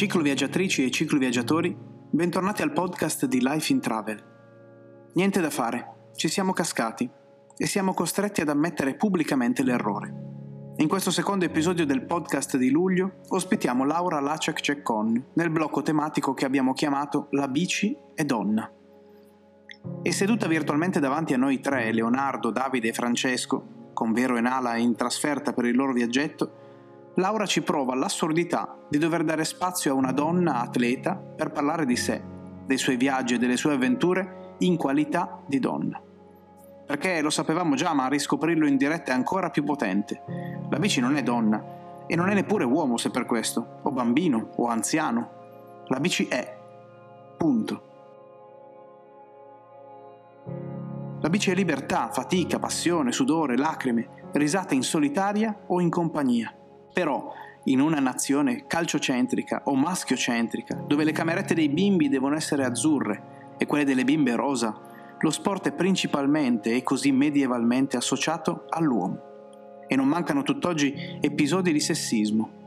Cicloviaggiatrici e cicloviaggiatori, bentornati al podcast di Life in Travel. Niente da fare, ci siamo cascati e siamo costretti ad ammettere pubblicamente l'errore. In questo secondo episodio del podcast di luglio ospitiamo Laura Lacek Ceccon nel blocco tematico che abbiamo chiamato La bici è donna. E seduta virtualmente davanti a noi tre, Leonardo, Davide e Francesco, con Vero e Nala in trasferta per il loro viaggetto, Laura ci prova l'assurdità di dover dare spazio a una donna atleta per parlare di sé, dei suoi viaggi e delle sue avventure in qualità di donna. Perché lo sapevamo già, ma riscoprirlo in diretta è ancora più potente. La bici non è donna e non è neppure uomo se per questo, o bambino, o anziano. La bici è. Punto. La bici è libertà, fatica, passione, sudore, lacrime, risata in solitaria o in compagnia. Però, in una nazione calciocentrica o maschiocentrica, dove le camerette dei bimbi devono essere azzurre e quelle delle bimbe rosa, lo sport è principalmente e così medievalmente associato all'uomo. E non mancano tutt'oggi episodi di sessismo.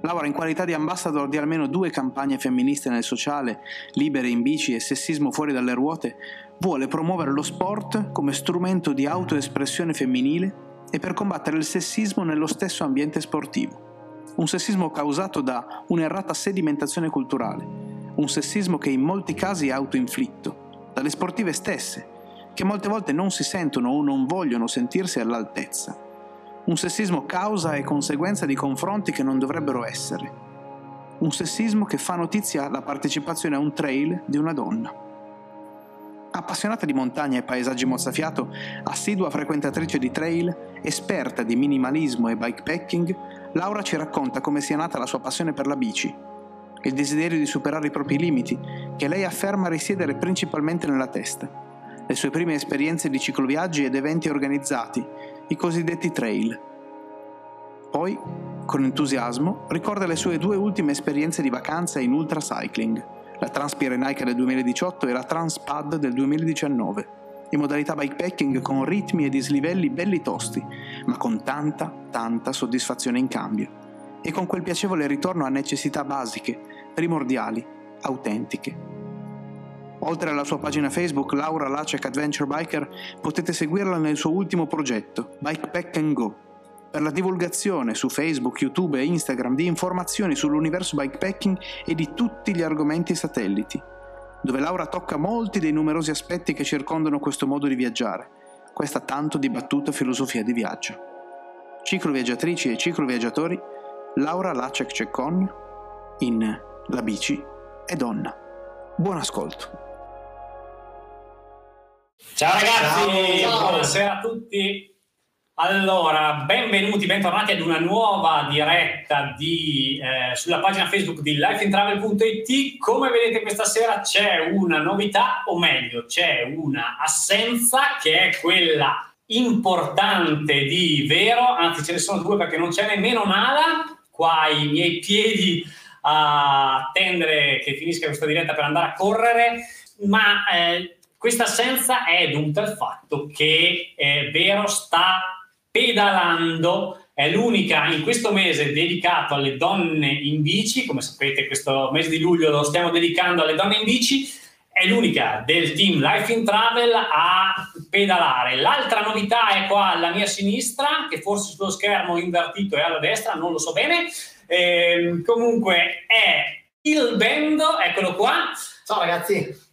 Laura, in qualità di ambassador di almeno due campagne femministe nel sociale, libere in bici e sessismo fuori dalle ruote, vuole promuovere lo sport come strumento di autoespressione femminile e per combattere il sessismo nello stesso ambiente sportivo. Un sessismo causato da un'errata sedimentazione culturale, un sessismo che in molti casi è autoinflitto, dalle sportive stesse, che molte volte non si sentono o non vogliono sentirsi all'altezza. Un sessismo causa e conseguenza di confronti che non dovrebbero essere. Un sessismo che fa notizia alla partecipazione a un trail di una donna. Appassionata di montagna e paesaggi mozzafiato, assidua frequentatrice di trail, esperta di minimalismo e bikepacking, Laura ci racconta come sia nata la sua passione per la bici, il desiderio di superare i propri limiti, che lei afferma risiedere principalmente nella testa, le sue prime esperienze di cicloviaggi ed eventi organizzati, i cosiddetti trail. Poi, con entusiasmo, ricorda le sue due ultime esperienze di vacanza in ultracycling la Transpirenaica del 2018 e la Transpad del 2019, in modalità bikepacking con ritmi e dislivelli belli tosti, ma con tanta, tanta soddisfazione in cambio, e con quel piacevole ritorno a necessità basiche, primordiali, autentiche. Oltre alla sua pagina Facebook Laura Lacek Adventure Biker, potete seguirla nel suo ultimo progetto, Bikepack and Go, per la divulgazione su Facebook, YouTube e Instagram di informazioni sull'universo bikepacking e di tutti gli argomenti satelliti, dove Laura tocca molti dei numerosi aspetti che circondano questo modo di viaggiare, questa tanto dibattuta filosofia di viaggio. Cicloviaggiatrici e cicloviaggiatori, Laura Lacek Ceccon in La bici è donna. Buon ascolto. Ciao ragazzi, Ciao. buonasera a tutti. Allora, benvenuti, bentornati ad una nuova diretta di, eh, sulla pagina Facebook di lifeintravel.it. Come vedete questa sera c'è una novità, o meglio, c'è una assenza che è quella importante di Vero, anzi ce ne sono due perché non c'è nemmeno Nala, qua ai miei piedi a attendere che finisca questa diretta per andare a correre, ma eh, questa assenza è dovuta al fatto che eh, Vero sta pedalando è l'unica in questo mese dedicato alle donne in bici, come sapete questo mese di luglio lo stiamo dedicando alle donne in bici, è l'unica del team Life in Travel a pedalare. L'altra novità è qua alla mia sinistra, che forse sullo schermo invertito è alla destra, non lo so bene. Eh, comunque è il Bendo, eccolo qua. Ciao ragazzi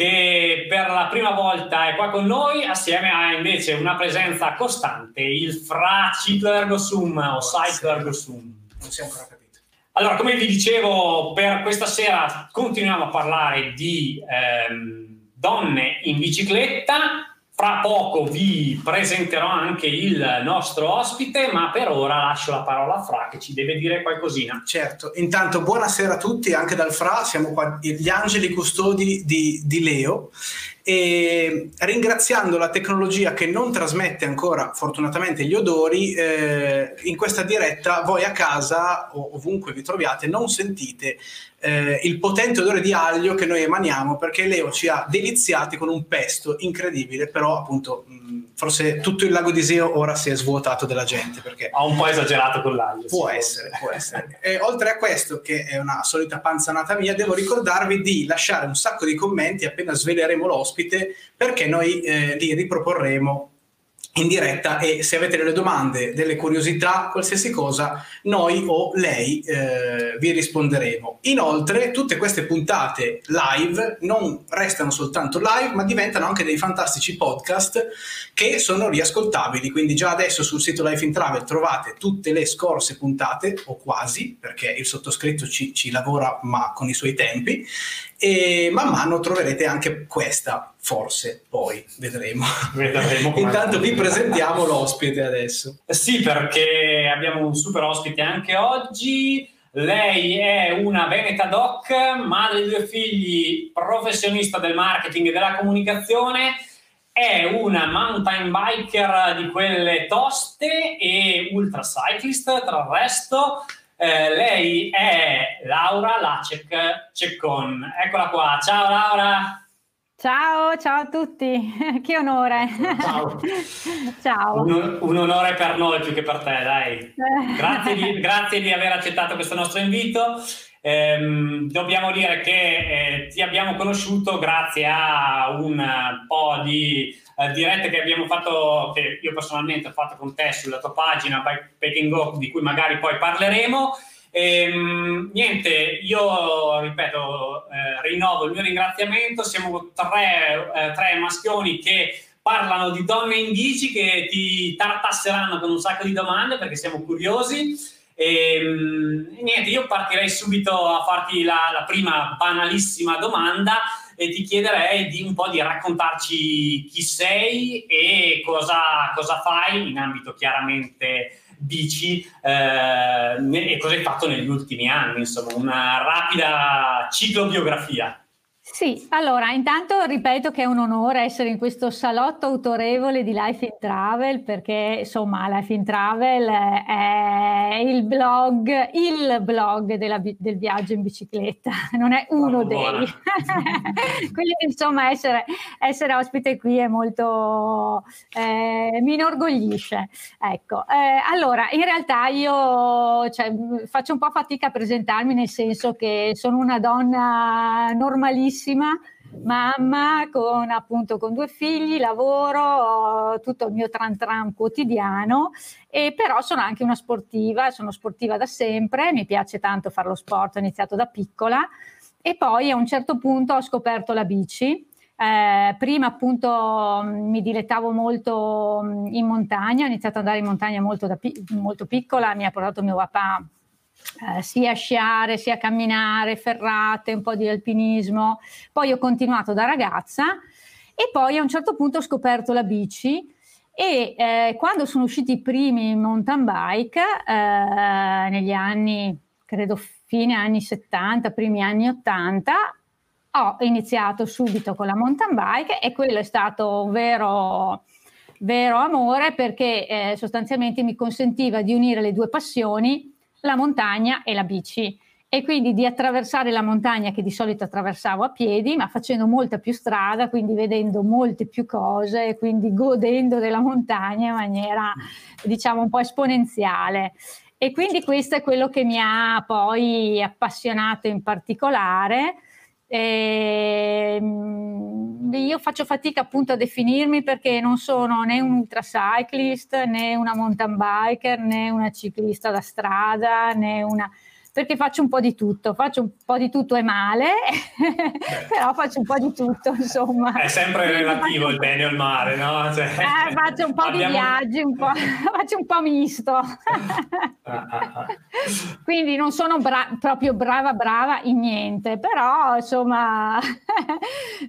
che per la prima volta è qua con noi, assieme a invece una presenza costante, il Fra Ciclo Ergo Sum o Cyclo Ergo Sum. Non si è ancora capito. Allora, come vi dicevo, per questa sera continuiamo a parlare di ehm, donne in bicicletta, fra poco vi presenterò anche il nostro ospite, ma per ora lascio la parola a Fra che ci deve dire qualcosina. Certo, intanto buonasera a tutti, anche dal Fra, siamo qua gli angeli custodi di, di Leo. E ringraziando la tecnologia che non trasmette ancora fortunatamente gli odori, eh, in questa diretta voi a casa o ovunque vi troviate non sentite eh, il potente odore di aglio che noi emaniamo perché Leo ci ha deliziati con un pesto incredibile, però appunto mh, forse tutto il lago di Seo ora si è svuotato della gente perché ha un po' esagerato con l'aglio. Può essere, può essere. E oltre a questo, che è una solita panzanata mia, devo ricordarvi di lasciare un sacco di commenti appena sveleremo l'ospite perché noi eh, li riproporremo in diretta e se avete delle domande, delle curiosità, qualsiasi cosa, noi o lei eh, vi risponderemo. Inoltre, tutte queste puntate live non restano soltanto live, ma diventano anche dei fantastici podcast che sono riascoltabili. Quindi già adesso sul sito Life in Travel trovate tutte le scorse puntate, o quasi, perché il sottoscritto ci, ci lavora ma con i suoi tempi, e man mano troverete anche questa, forse poi vedremo. vedremo Intanto vi presentiamo l'ospite adesso. Sì, perché abbiamo un super ospite anche oggi. Lei è una Veneta Doc, madre di due figli, professionista del marketing e della comunicazione. È una mountain biker di quelle toste e ultra cyclist, tra il resto eh, lei è Laura Lacek Ceccon. Eccola qua. Ciao Laura. Ciao, ciao a tutti, che onore. Ciao. ciao. Un, un, onore per noi più che per te, dai. Grazie di, grazie di aver accettato questo nostro invito. Eh, dobbiamo dire che eh, ti abbiamo conosciuto grazie a un po' di eh, dirette che abbiamo fatto, che io personalmente ho fatto con te sulla tua pagina Baking Go, di cui magari poi parleremo. E, ehm, niente, io ripeto, eh, rinnovo il mio ringraziamento. Siamo tre, eh, tre maschioni che parlano di donne in bici che ti tartasseranno con un sacco di domande perché siamo curiosi. E, ehm, niente, io partirei subito a farti la, la prima banalissima domanda e ti chiederei di un po' di raccontarci chi sei e cosa, cosa fai in ambito chiaramente bici eh, e cosa hai fatto negli ultimi anni, insomma una rapida ciclobiografia. Sì, allora intanto ripeto che è un onore essere in questo salotto autorevole di Life in Travel perché insomma Life in Travel è il blog, il blog della, del viaggio in bicicletta, non è uno dei. Quindi insomma essere, essere, ospite qui è molto, eh, mi inorgoglisce. Ecco, eh, allora in realtà io cioè, faccio un po' fatica a presentarmi nel senso che sono una donna normalissima bravissima mamma con appunto con due figli, lavoro, tutto il mio tran tran quotidiano. E però sono anche una sportiva, sono sportiva da sempre, mi piace tanto fare lo sport, ho iniziato da piccola. E poi a un certo punto ho scoperto la bici. Eh, prima appunto mi dilettavo molto in montagna, ho iniziato ad andare in montagna molto, da, molto piccola, mi ha portato mio papà eh, sia sciare, sia camminare, ferrate, un po' di alpinismo. Poi ho continuato da ragazza e poi a un certo punto ho scoperto la bici e eh, quando sono usciti i primi mountain bike eh, negli anni, credo fine anni 70, primi anni 80, ho iniziato subito con la mountain bike e quello è stato un vero, vero amore perché eh, sostanzialmente mi consentiva di unire le due passioni la montagna e la bici e quindi di attraversare la montagna che di solito attraversavo a piedi, ma facendo molta più strada, quindi vedendo molte più cose, quindi godendo della montagna in maniera diciamo un po' esponenziale. E quindi questo è quello che mi ha poi appassionato in particolare. E ehm, io faccio fatica appunto a definirmi perché non sono né un ultracyclist né una mountain biker né una ciclista da strada né una perché faccio un po' di tutto, faccio un po' di tutto e male, però faccio un po' di tutto, insomma. È sempre relativo il bene o il male, no? Cioè, eh, faccio un po' abbiamo... di viaggi, un po', faccio un po' misto. Ah, ah, ah. Quindi non sono bra- proprio brava brava in niente, però insomma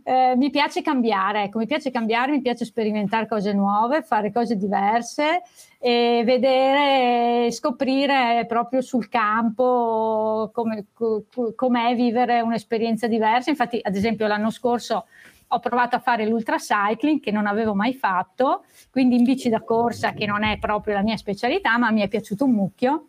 eh, mi piace cambiare, ecco, mi piace cambiare, mi piace sperimentare cose nuove, fare cose diverse e vedere, scoprire proprio sul campo come, com'è vivere un'esperienza diversa. Infatti, ad esempio, l'anno scorso ho provato a fare l'ultra cycling che non avevo mai fatto, quindi in bici da corsa che non è proprio la mia specialità, ma mi è piaciuto un mucchio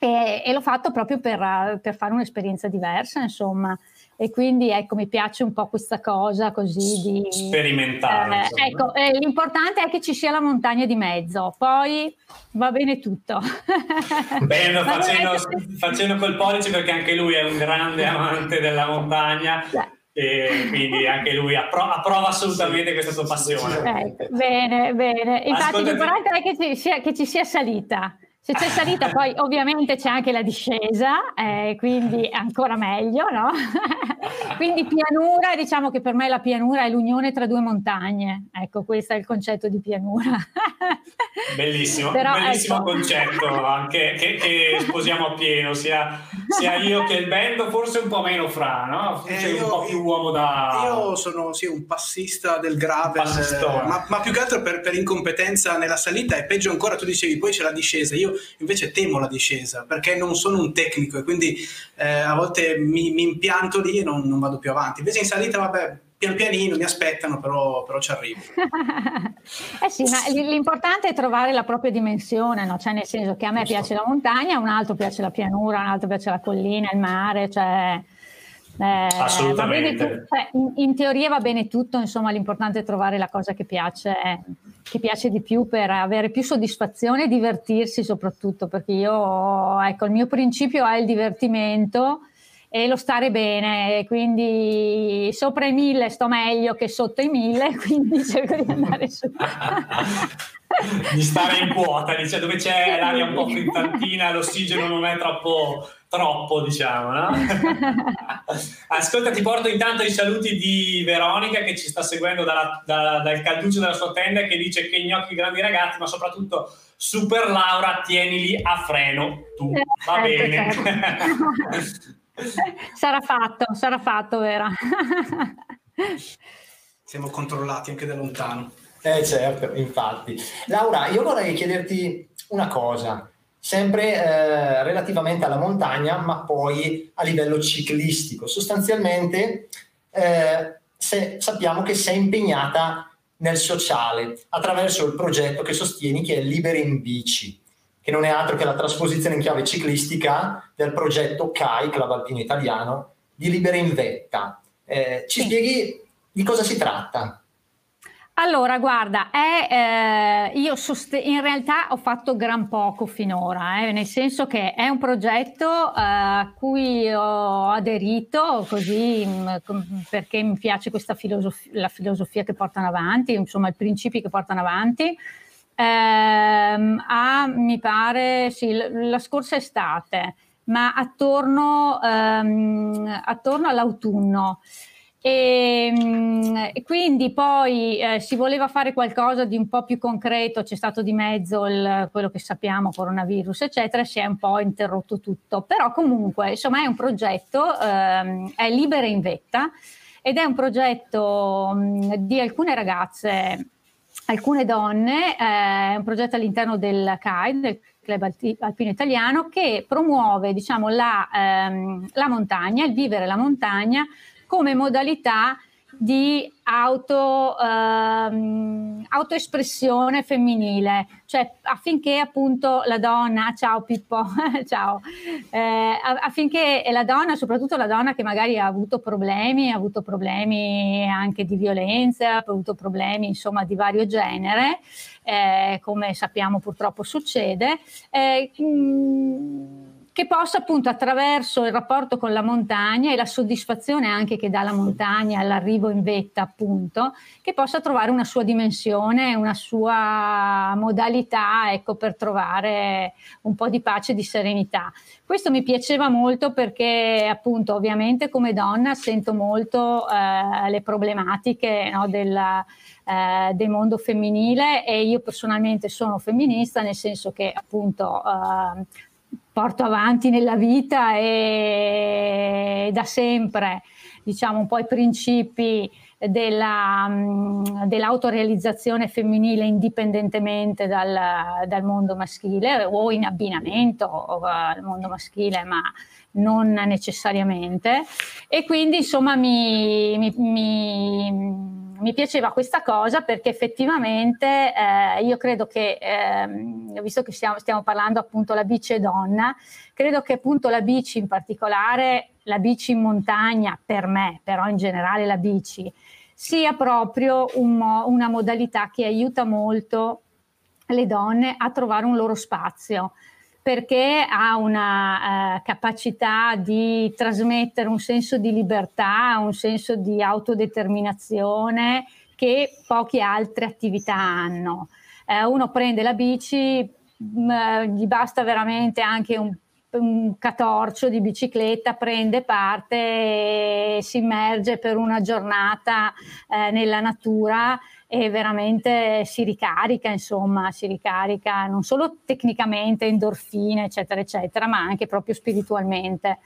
e, e l'ho fatto proprio per, per fare un'esperienza diversa, insomma e quindi ecco mi piace un po' questa cosa così di sperimentare. Eh, ecco, eh, l'importante è che ci sia la montagna di mezzo, poi va bene tutto. Bene, facendo, facendo col pollice perché anche lui è un grande amante della montagna. E quindi anche lui appro- approva assolutamente questa sua passione. Ecco, bene, bene. Infatti Ascoltati. l'importante è che ci sia, che ci sia salita. Se c'è salita, poi ovviamente c'è anche la discesa, eh, quindi ancora meglio, no? quindi pianura, diciamo che per me la pianura è l'unione tra due montagne. Ecco, questo è il concetto di pianura. bellissimo, Però, bellissimo ecco. concetto anche che, che, sposiamo appieno, sia, sia, io che il bando, forse un po' meno fra, no? Sei eh, un po' più uomo da... Io sono sì, un passista del gravel, ma, ma, più che altro per, per incompetenza nella salita e peggio ancora, tu dicevi poi c'è la discesa. Io invece temo la discesa perché non sono un tecnico e quindi eh, a volte mi, mi, impianto lì e non, non, vado più avanti. Invece in salita, vabbè, pian pianino mi aspettano, però, però ci arrivo. eh sì, ma l'importante è trovare la propria dimensione, no? cioè nel senso che a me Giusto. piace la montagna, a un altro piace la pianura, a un altro piace la collina, il mare, cioè eh, Assolutamente. Tu, cioè, in, in, teoria va bene tutto, insomma l'importante è trovare la cosa che piace, che piace di più per avere più soddisfazione e divertirsi soprattutto, perché io, ecco, il mio principio è il divertimento e lo stare bene, quindi sopra i mille sto meglio che sotto i mille, quindi cerco di andare su. di stare in quota, dice, dove c'è l'aria un po' frittantina, l'ossigeno non è troppo troppo, diciamo, no? Ascolta, ti porto intanto i saluti di Veronica che ci sta seguendo dalla, da, dal calduccio della sua tenda che dice che gnocchi grandi ragazzi, ma soprattutto Super Laura, tienili a freno tu, va eh, bene. sarà fatto, sarà fatto, Vera. Siamo controllati anche da lontano. Eh certo, infatti. Laura, io vorrei chiederti una cosa sempre eh, relativamente alla montagna, ma poi a livello ciclistico. Sostanzialmente eh, se, sappiamo che sei impegnata nel sociale attraverso il progetto che sostieni che è Liberi in Bici, che non è altro che la trasposizione in chiave ciclistica del progetto CAI, Club Alpino Italiano, di Liberi in Vetta. Eh, ci sì. spieghi di cosa si tratta? Allora, guarda, è, eh, io sost- in realtà ho fatto gran poco finora, eh, nel senso che è un progetto eh, a cui ho aderito così mh, mm, perché mi piace questa filosofia, la filosofia che portano avanti, insomma i principi che portano avanti. Ehm, a, mi pare, sì, la scorsa estate, ma attorno, ehm, attorno all'autunno. E, ehm, e, quindi poi eh, si voleva fare qualcosa di un po' più concreto, c'è stato di mezzo il, quello che sappiamo, coronavirus, eccetera, si è un po' interrotto tutto. Però comunque, insomma, è un progetto, ehm, è Libera in Vetta ed è un progetto mh, di alcune ragazze, alcune donne, eh, è un progetto all'interno del CAI, del Club Alpino Italiano, che promuove, diciamo, la, ehm, la montagna, il vivere la montagna come modalità di auto, ehm, autoespressione femminile, cioè affinché appunto la donna, ciao Pippo, ciao, eh, affinché la donna, soprattutto la donna che magari ha avuto problemi, ha avuto problemi anche di violenza, ha avuto problemi insomma di vario genere, eh, come sappiamo purtroppo succede, eh, mh, mm, che possa appunto attraverso il rapporto con la montagna e la soddisfazione anche che dà la montagna all'arrivo in vetta appunto, che possa trovare una sua dimensione, una sua modalità ecco, per trovare un po' di pace e di serenità. Questo mi piaceva molto perché appunto ovviamente come donna sento molto eh, le problematiche no, della, eh, del mondo femminile e io personalmente sono femminista nel senso che appunto eh, porto avanti nella vita e da sempre, diciamo, un po' i principi della, mm, dell'autorealizzazione femminile indipendentemente dal, dal, mondo maschile o in abbinamento al mondo maschile, ma non necessariamente. E quindi insomma mi, mi, mi mi piaceva questa cosa perché effettivamente eh, io credo che, eh, visto che stiamo, stiamo parlando appunto la bici e donna, credo che appunto la bici in particolare, la bici in montagna per me, però in generale la bici, sia proprio un una modalità che aiuta molto le donne a trovare un loro spazio perché ha una eh, capacità di trasmettere un senso di libertà, un senso di autodeterminazione che poche altre attività hanno. Eh, uno prende la bici, mh, mm, gli basta veramente anche un, un catorcio di bicicletta, prende parte e si immerge per una giornata eh, nella natura e veramente si ricarica, insomma, si ricarica non solo tecnicamente, endorfine, eccetera, eccetera, ma anche proprio spiritualmente.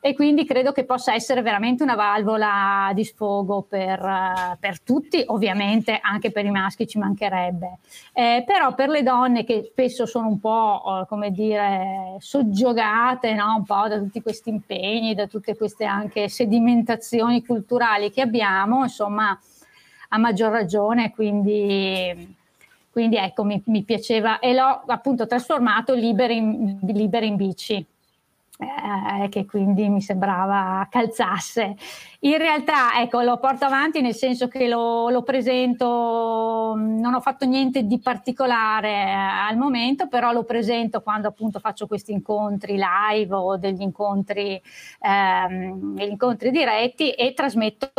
E quindi credo che possa essere veramente una valvola di sfogo per, per tutti, ovviamente anche per i maschi ci mancherebbe. Eh, però per le donne che spesso sono un po', eh, come dire, soggiogate no? un po' da tutti questi impegni, da tutte queste anche sedimentazioni culturali che abbiamo, insomma, a maggior ragione, quindi, quindi ecco, mi, mi, piaceva e l'ho appunto trasformato liberi in, liberi in bici. Eh, che quindi mi sembrava calzasse. In realtà, ecco, lo porto avanti nel senso che lo, lo presento, non ho fatto niente di particolare eh, al momento, però lo presento quando appunto faccio questi incontri live o degli incontri, ehm, incontri diretti e trasmetto,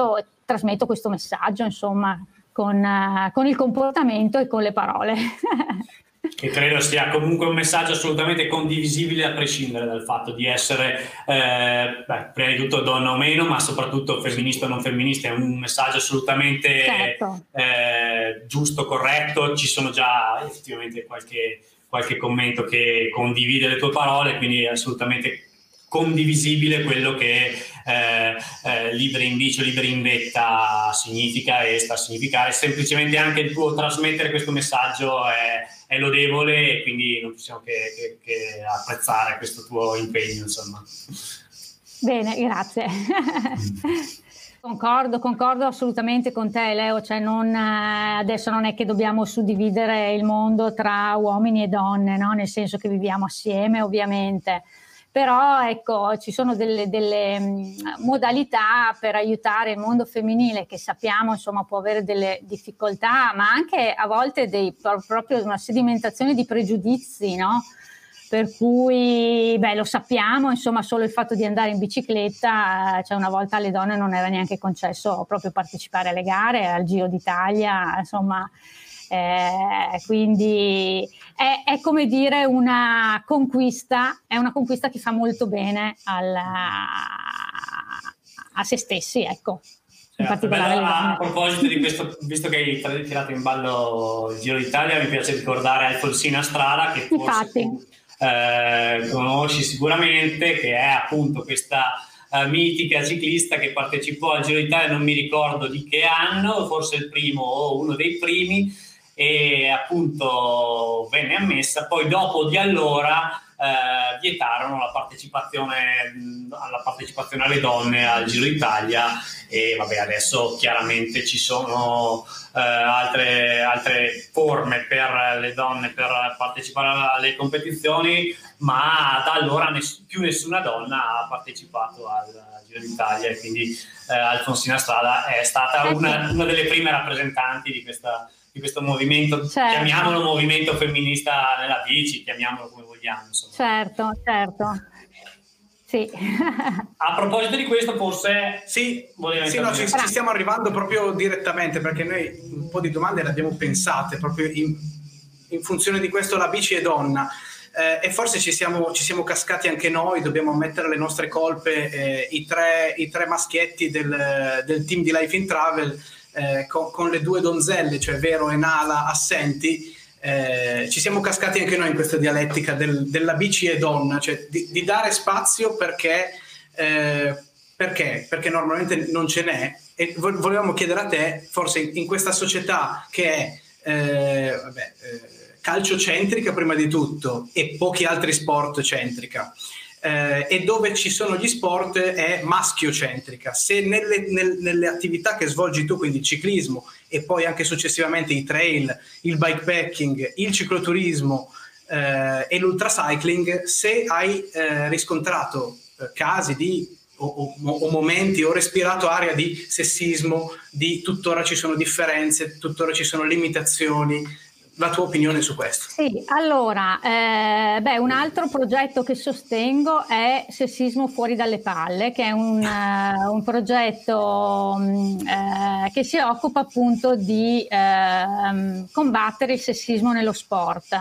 trasmetto questo messaggio, insomma, con, uh, con il comportamento e con le parole. che credo sia comunque un messaggio assolutamente condivisibile a prescindere dal fatto di essere eh, beh, prima di tutto donna o meno, ma soprattutto femminista o non femminista, è un messaggio assolutamente certo. eh, giusto, corretto, ci sono già effettivamente qualche, qualche commento che condivide le tue parole, quindi è assolutamente condivisibile quello che eh, eh, liberi in bici o liberi in vetta significa e sta a significare. Semplicemente anche il tuo trasmettere questo messaggio è, è lodevole e quindi non possiamo che, che, che, apprezzare questo tuo impegno. Insomma. Bene, grazie. Concordo, concordo assolutamente con te Leo, cioè non, adesso non è che dobbiamo suddividere il mondo tra uomini e donne, no? nel senso che viviamo assieme ovviamente, però ecco, ci sono delle, delle mm, modalità per aiutare il mondo femminile che sappiamo insomma può avere delle difficoltà, ma anche a volte dei, proprio una sedimentazione di pregiudizi, no? per cui beh, lo sappiamo, insomma solo il fatto di andare in bicicletta, cioè una volta alle donne non era neanche concesso proprio partecipare alle gare, al Giro d'Italia, insomma eh, quindi è, è, come dire una conquista, è una conquista che fa molto bene al, a se stessi, ecco. Certo, a proposito di questo, visto che hai tirato in ballo il Giro d'Italia, mi piace ricordare Alfonsina Strada, che forse eh, conosci sicuramente, che è appunto questa uh, mitica ciclista che partecipò al Giro d'Italia, non mi ricordo di che anno, forse il primo o uno dei primi, e appunto venne ammessa. Poi dopo di allora eh, vietarono la partecipazione, la partecipazione alle donne al Giro d'Italia e vabbè adesso chiaramente ci sono eh, altre, altre forme per le donne per partecipare alle competizioni ma da allora ness- più nessuna donna ha partecipato al Giro d'Italia e quindi eh, Alfonsina Strada è stata eh una, una delle prime rappresentanti di questa di questo movimento, certo. chiamiamolo movimento femminista nella bici, chiamiamolo come vogliamo. Insomma. Certo, certo. Sì. A proposito di questo, forse sì, sì no, ci, ci, stiamo arrivando proprio direttamente perché noi un po' di domande le abbiamo pensate proprio in, in funzione di questo la bici è donna. Eh, e forse ci siamo, ci siamo, cascati anche noi, dobbiamo ammettere le nostre colpe, eh, i, tre, i, tre, maschietti del, del, team di Life in Travel eh, con, con, le due donzelle, cioè Vero e Nala, assenti, eh, ci siamo cascati anche noi in questa dialettica del, della bici e donna, cioè di, di dare spazio perché, eh, perché, perché normalmente non ce n'è e volevamo chiedere a te, forse in, questa società che è eh, vabbè, eh, calciocentrica prima di tutto e pochi altri sport centrica, eh, e dove ci sono gli sport è maschiocentrica. Se nelle, nel, nelle, attività che svolgi tu, quindi il ciclismo e poi anche successivamente i trail, il bikepacking, il cicloturismo eh, e l'ultracycling, se hai eh, riscontrato eh, casi di o, o, o, momenti o respirato aria di sessismo, di tuttora ci sono differenze, tuttora ci sono limitazioni, la tua opinione su questo. Sì, allora, eh, beh, un altro progetto che sostengo è Sessismo fuori dalle palle, che è un, uh, un progetto uh, che si occupa appunto di uh, combattere il sessismo nello sport.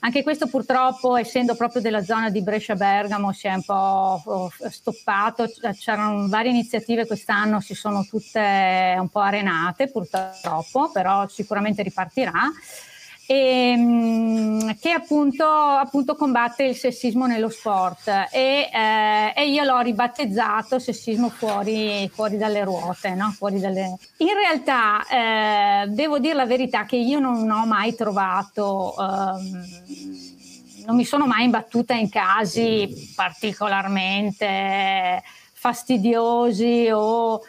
Anche questo purtroppo, essendo proprio della zona di Brescia-Bergamo, si è un po' stoppato, c'erano varie iniziative quest'anno, si sono tutte un po' arenate purtroppo, però sicuramente ripartirà e, ehm, che appunto, appunto, combatte il sessismo nello sport e, eh, e io l'ho ribattezzato sessismo fuori, fuori dalle ruote. No? Fuori dalle... In realtà eh, devo dire la verità che io non ho mai trovato... Ehm, non mi sono mai imbattuta in casi particolarmente fastidiosi o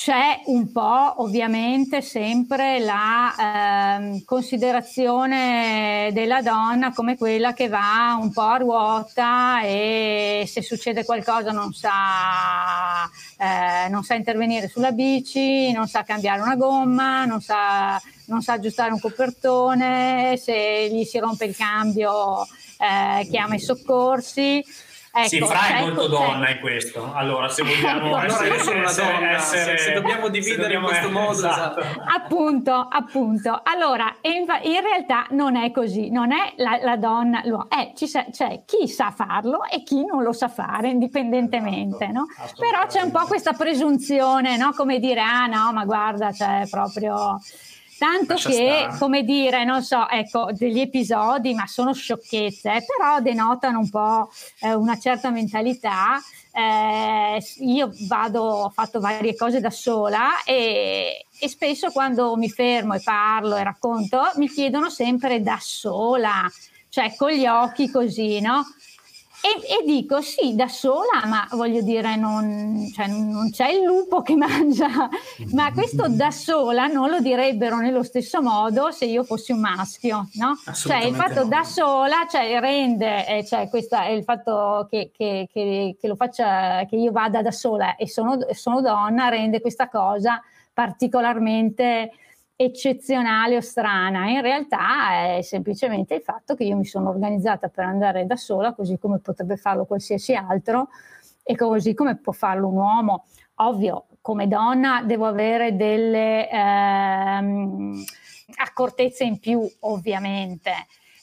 c'è un po' ovviamente sempre la eh, considerazione della donna come quella che va un po' a ruota e se succede qualcosa non sa, eh, non sa intervenire sulla bici, non sa cambiare una gomma, non sa, non sa aggiustare un copertone, se gli si rompe il cambio eh, chiama i soccorsi. Ecco, sì, Fra è molto donna in questo. Allora, se vogliamo allora essere, io sono una donna, essere, se, se, dobbiamo dividere dobbiamo in questo modo, esatto. esatto. Appunto, appunto. Allora, in, realtà non è così, non è la, la donna, è, c'è, c'è chi sa farlo e chi non lo sa fare, indipendentemente, no? Però c'è un po' questa presunzione, no? Come dire, ah no, ma guarda, c'è proprio Tanto Lascia che, stare. come dire, non so, ecco, degli episodi, ma sono sciocchezze, eh, però denotano un po' eh, una certa mentalità. Eh, io vado, ho fatto varie cose da sola e, e, spesso quando mi fermo e parlo e racconto mi chiedono sempre da sola, cioè con gli occhi così, no? E, e, dico sì, da sola, ma voglio dire, non, cioè, non, c'è il lupo che mangia, ma questo da sola non lo direbbero nello stesso modo se io fossi un maschio, no? Cioè il fatto no. da sola cioè, rende, eh, cioè, questo è il fatto che, che, che, che, lo faccia, che io vada da sola e sono, sono donna, rende questa cosa particolarmente eccezionale o strana, in realtà è semplicemente il fatto che io mi sono organizzata per andare da sola, così come potrebbe farlo qualsiasi altro e così come può farlo un uomo. Ovvio, come donna devo avere delle ehm, accortezze in più, ovviamente,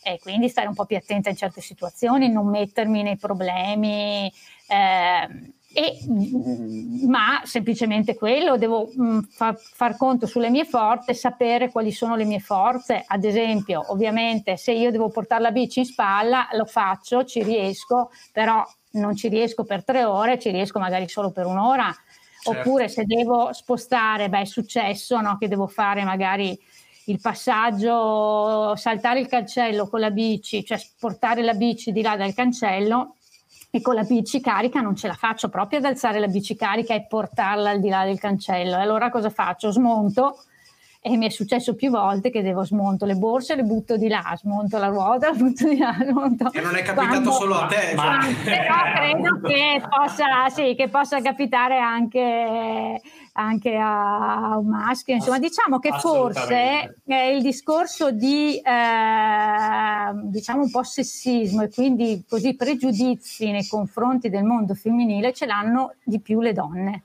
e quindi stare un po' più attenta in certe situazioni, non mettermi nei problemi. Eh, e, mm, ma semplicemente quello, devo mh, mm, far, far conto sulle mie forze, sapere quali sono le mie forze. Ad esempio, ovviamente, se io devo portare la bici in spalla, lo faccio, ci riesco, però non ci riesco per tre ore, ci riesco magari solo per un'ora. Certo. Oppure se devo spostare, beh, è successo no, che devo fare magari il passaggio, saltare il cancello con la bici, cioè portare la bici di là dal cancello e con la bici carica non ce la faccio proprio ad alzare la bici carica e portarla al di là del cancello. Allora cosa faccio? Smonto e mi è successo più volte che devo smonto le borse le butto di là, smonto la ruota, la butto di là. Smonto. E non è capitato Quando, solo a te. Ma, cioè. Però credo che possa, sì, che possa capitare anche anche a, un maschio. Insomma, diciamo che forse il discorso di eh, diciamo un po' sessismo e quindi così pregiudizi nei confronti del mondo femminile ce l'hanno di più le donne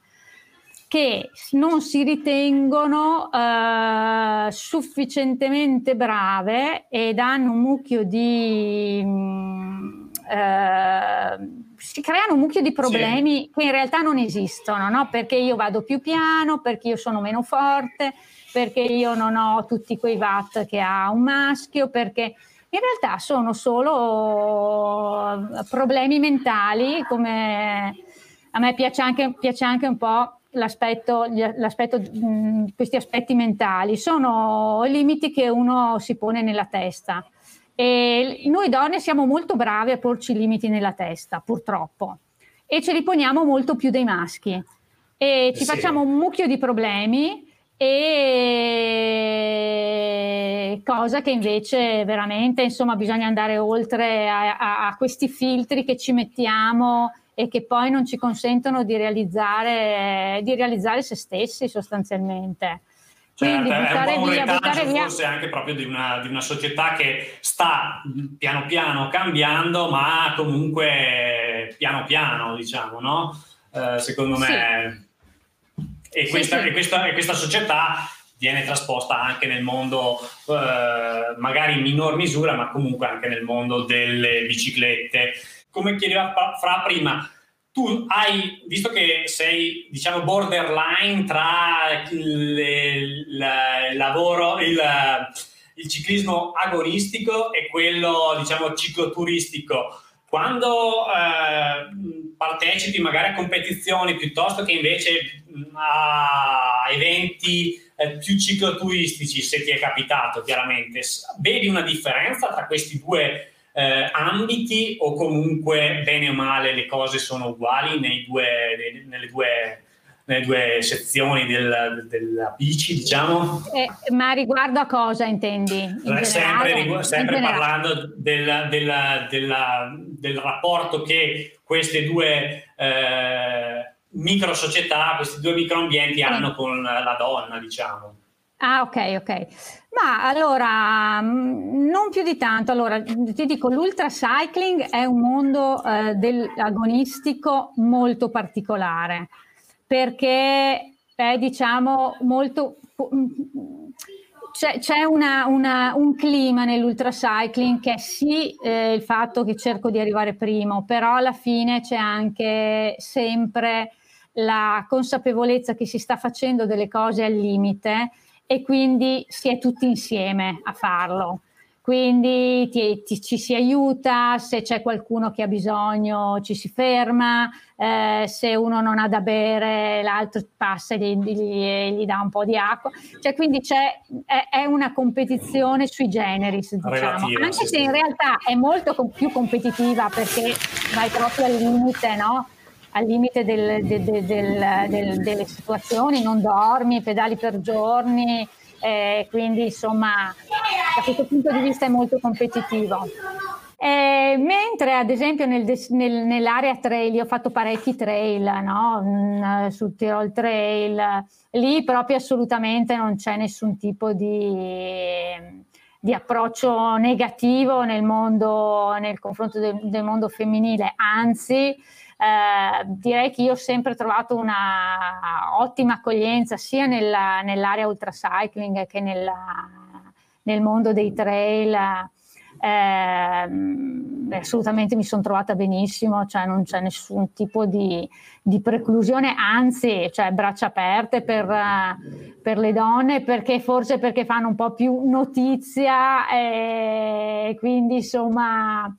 che non si ritengono eh, sufficientemente brave ed hanno un mucchio di mm, eh, si creano un mucchio di problemi sì. che in realtà non esistono, no? perché io vado più piano, perché io sono meno forte, perché io non ho tutti quei watt che ha un maschio, perché in realtà sono solo problemi mentali, come a me piace anche, piace anche un po' l'aspetto, l'aspetto, questi aspetti mentali, sono limiti che uno si pone nella testa E noi donne siamo molto brave a porci limiti nella testa, purtroppo, e ce li poniamo molto più dei maschi. E ci sì. facciamo un mucchio di problemi e cosa che invece veramente insomma bisogna andare oltre a, a, a, questi filtri che ci mettiamo e che poi non ci consentono di realizzare, di realizzare se stessi sostanzialmente. Certo, Quindi buttare è un po' un via, buttare via. forse anche proprio di una, di una, società che sta piano piano cambiando, ma comunque piano piano, diciamo, no? Eh, secondo me. Sì. E, questa, sì, sì. E, questa, e questa società viene trasposta anche nel mondo, eh, magari in minor misura, ma comunque anche nel mondo delle biciclette. Come chiedeva Fra prima, tu hai, visto che sei, diciamo, borderline tra il, il, il lavoro, il, il, ciclismo agonistico e quello, diciamo, cicloturistico, quando eh, partecipi magari a competizioni piuttosto che invece a eventi eh, più cicloturistici, se ti è capitato chiaramente, vedi una differenza tra questi due eh, ambiti o comunque bene o male le cose sono uguali due, nelle, due, nelle, due, sezioni del, della bici, diciamo? Eh, ma riguardo a cosa intendi? In sempre, rigu- sempre parlando del, del, del, rapporto che queste due eh, micro società, questi due microambienti hanno con la donna, diciamo. Ah, ok, ok. Ma allora, mm, non più di tanto. Allora, ti dico, l'ultra cycling è un mondo eh, agonistico molto particolare perché è, diciamo, molto... Mm, c'è, c'è una, una, un clima nell'ultra cycling che è sì eh, il fatto che cerco di arrivare primo, però alla fine c'è anche sempre la consapevolezza che si sta facendo delle cose al limite e quindi si è tutti insieme a farlo. Quindi ti, ti, ci si aiuta, se c'è qualcuno che ha bisogno ci si ferma, eh, se uno non ha da bere l'altro passa e gli, gli, gli, dà un po' di acqua. Cioè, quindi c'è, è, è una competizione sui generis, diciamo. Relativa, anche se in realtà è molto com- più competitiva perché vai proprio al limite, no? Al limite del, del, del, delle situazioni, non dormi, pedali per giorni, eh, quindi insomma da questo punto di vista è molto competitivo. Eh, mentre ad esempio nel, nel, nell'area trail, io ho fatto parecchi trail no? Mm, sul Tirol Trail, lì proprio assolutamente non c'è nessun tipo di, di approccio negativo nel mondo, nel confronto del, del mondo femminile, anzi eh, direi che io ho sempre trovato una ottima accoglienza sia nella, nell'area ultracycling che nella, nel mondo dei trail. Eh, assolutamente mi sono trovata benissimo, cioè non c'è nessun tipo di, di preclusione, anzi, cioè braccia aperte per, per, le donne, perché forse perché fanno un po' più notizia e quindi insomma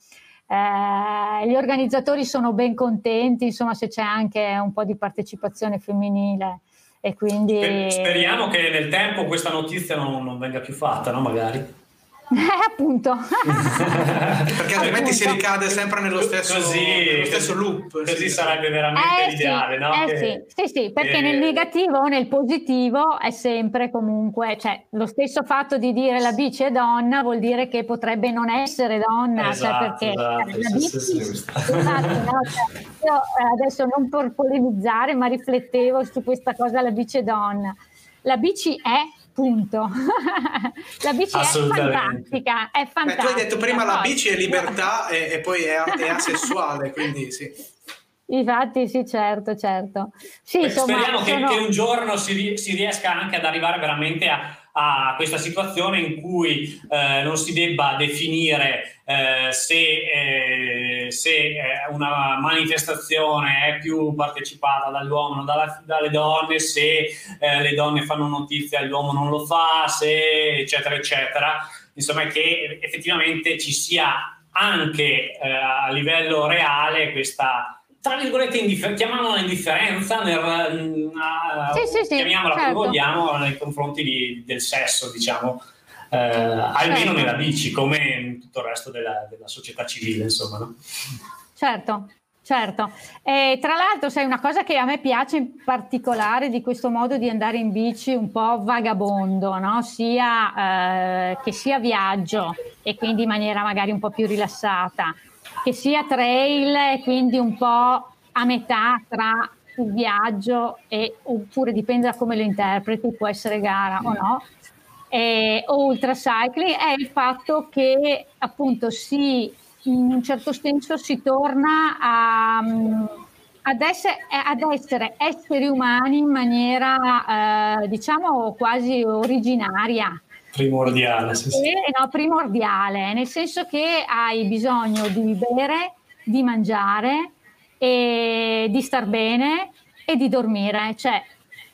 eh, gli organizzatori sono ben contenti, insomma, se c'è anche un po' di partecipazione femminile. E quindi... Speriamo che nel tempo questa notizia non, non venga più fatta, no? Magari. Eh, appunto. Perché altrimenti appunto. si ricade sempre nello stesso, così, nello stesso loop. Così sì. sarebbe veramente eh, l'ideale, sì, no? Eh, che, sì. sì, sì, perché eh, nel negativo o nel positivo è sempre comunque, cioè lo stesso fatto di dire la bici è donna vuol dire che potrebbe non essere donna, cioè, esatto, cioè perché esatto, la bici, esatto, no? cioè, io eh, adesso non per polemizzare, ma riflettevo su questa cosa, la bici è donna. La bici è punto. la bici è fantastica, è fantastica. Beh, tu hai detto prima poi. la bici è libertà e, e poi è, è asessuale, quindi sì. Infatti, sì, certo, certo. Sì, Beh, insomma, speriamo sono... che, che, un giorno si, si, riesca anche ad arrivare veramente a, a questa situazione in cui eh, non si debba definire eh, se, eh, se eh, una manifestazione è più partecipata dall'uomo o dalle donne, se eh, le donne fanno notizia e l'uomo non lo fa, se eccetera eccetera. Insomma, che effettivamente ci sia anche eh, a livello reale questa tra virgolette, indiffer- chiamiamola indifferenza, nel, uh, sì, sì, sì, chiamiamola certo. come vogliamo, nei confronti di, del sesso, diciamo. eh, almeno certo. nella bici, come in tutto il resto della, della società civile, insomma. No? Certo, Certo, e tra l'altro sai una cosa che a me piace in particolare di questo modo di andare in bici un po' vagabondo, no? sia eh, che sia viaggio e quindi in maniera magari un po' più rilassata, che sia trail e quindi un po' a metà tra il viaggio e oppure dipende da come lo interpreti, può essere gara o no, e, o ultra cycling, è il fatto che appunto si in un certo senso si torna a, ad, essere, ad essere esseri umani in maniera, eh, diciamo, quasi originaria. Primordiale, sì, sì. E, no, primordiale, nel senso che hai bisogno di bere, di mangiare, e di star bene e di dormire. Cioè,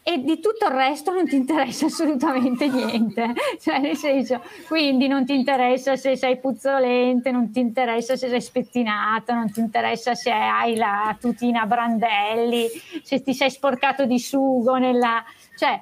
e di tutto il resto non ti interessa assolutamente niente, cioè nel senso, quindi non ti interessa se sei puzzolente, non ti interessa se sei spettinato, non ti interessa se hai la tutina brandelli, se ti sei sporcato di sugo nella... cioè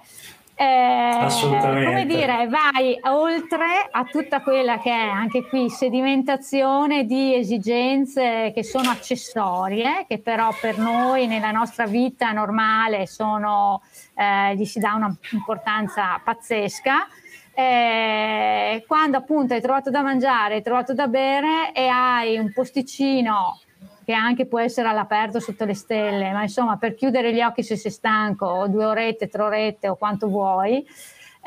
eh, come dire, vai oltre a tutta quella che è anche qui sedimentazione di esigenze che sono accessorie, che però per noi nella nostra vita normale sono, eh, gli si dà un'importanza pazzesca. Eh, quando appunto hai trovato da mangiare, hai trovato da bere e hai un posticino che anche può essere all'aperto sotto le stelle, ma insomma per chiudere gli occhi se sei stanco, due orette, tre orette o quanto vuoi,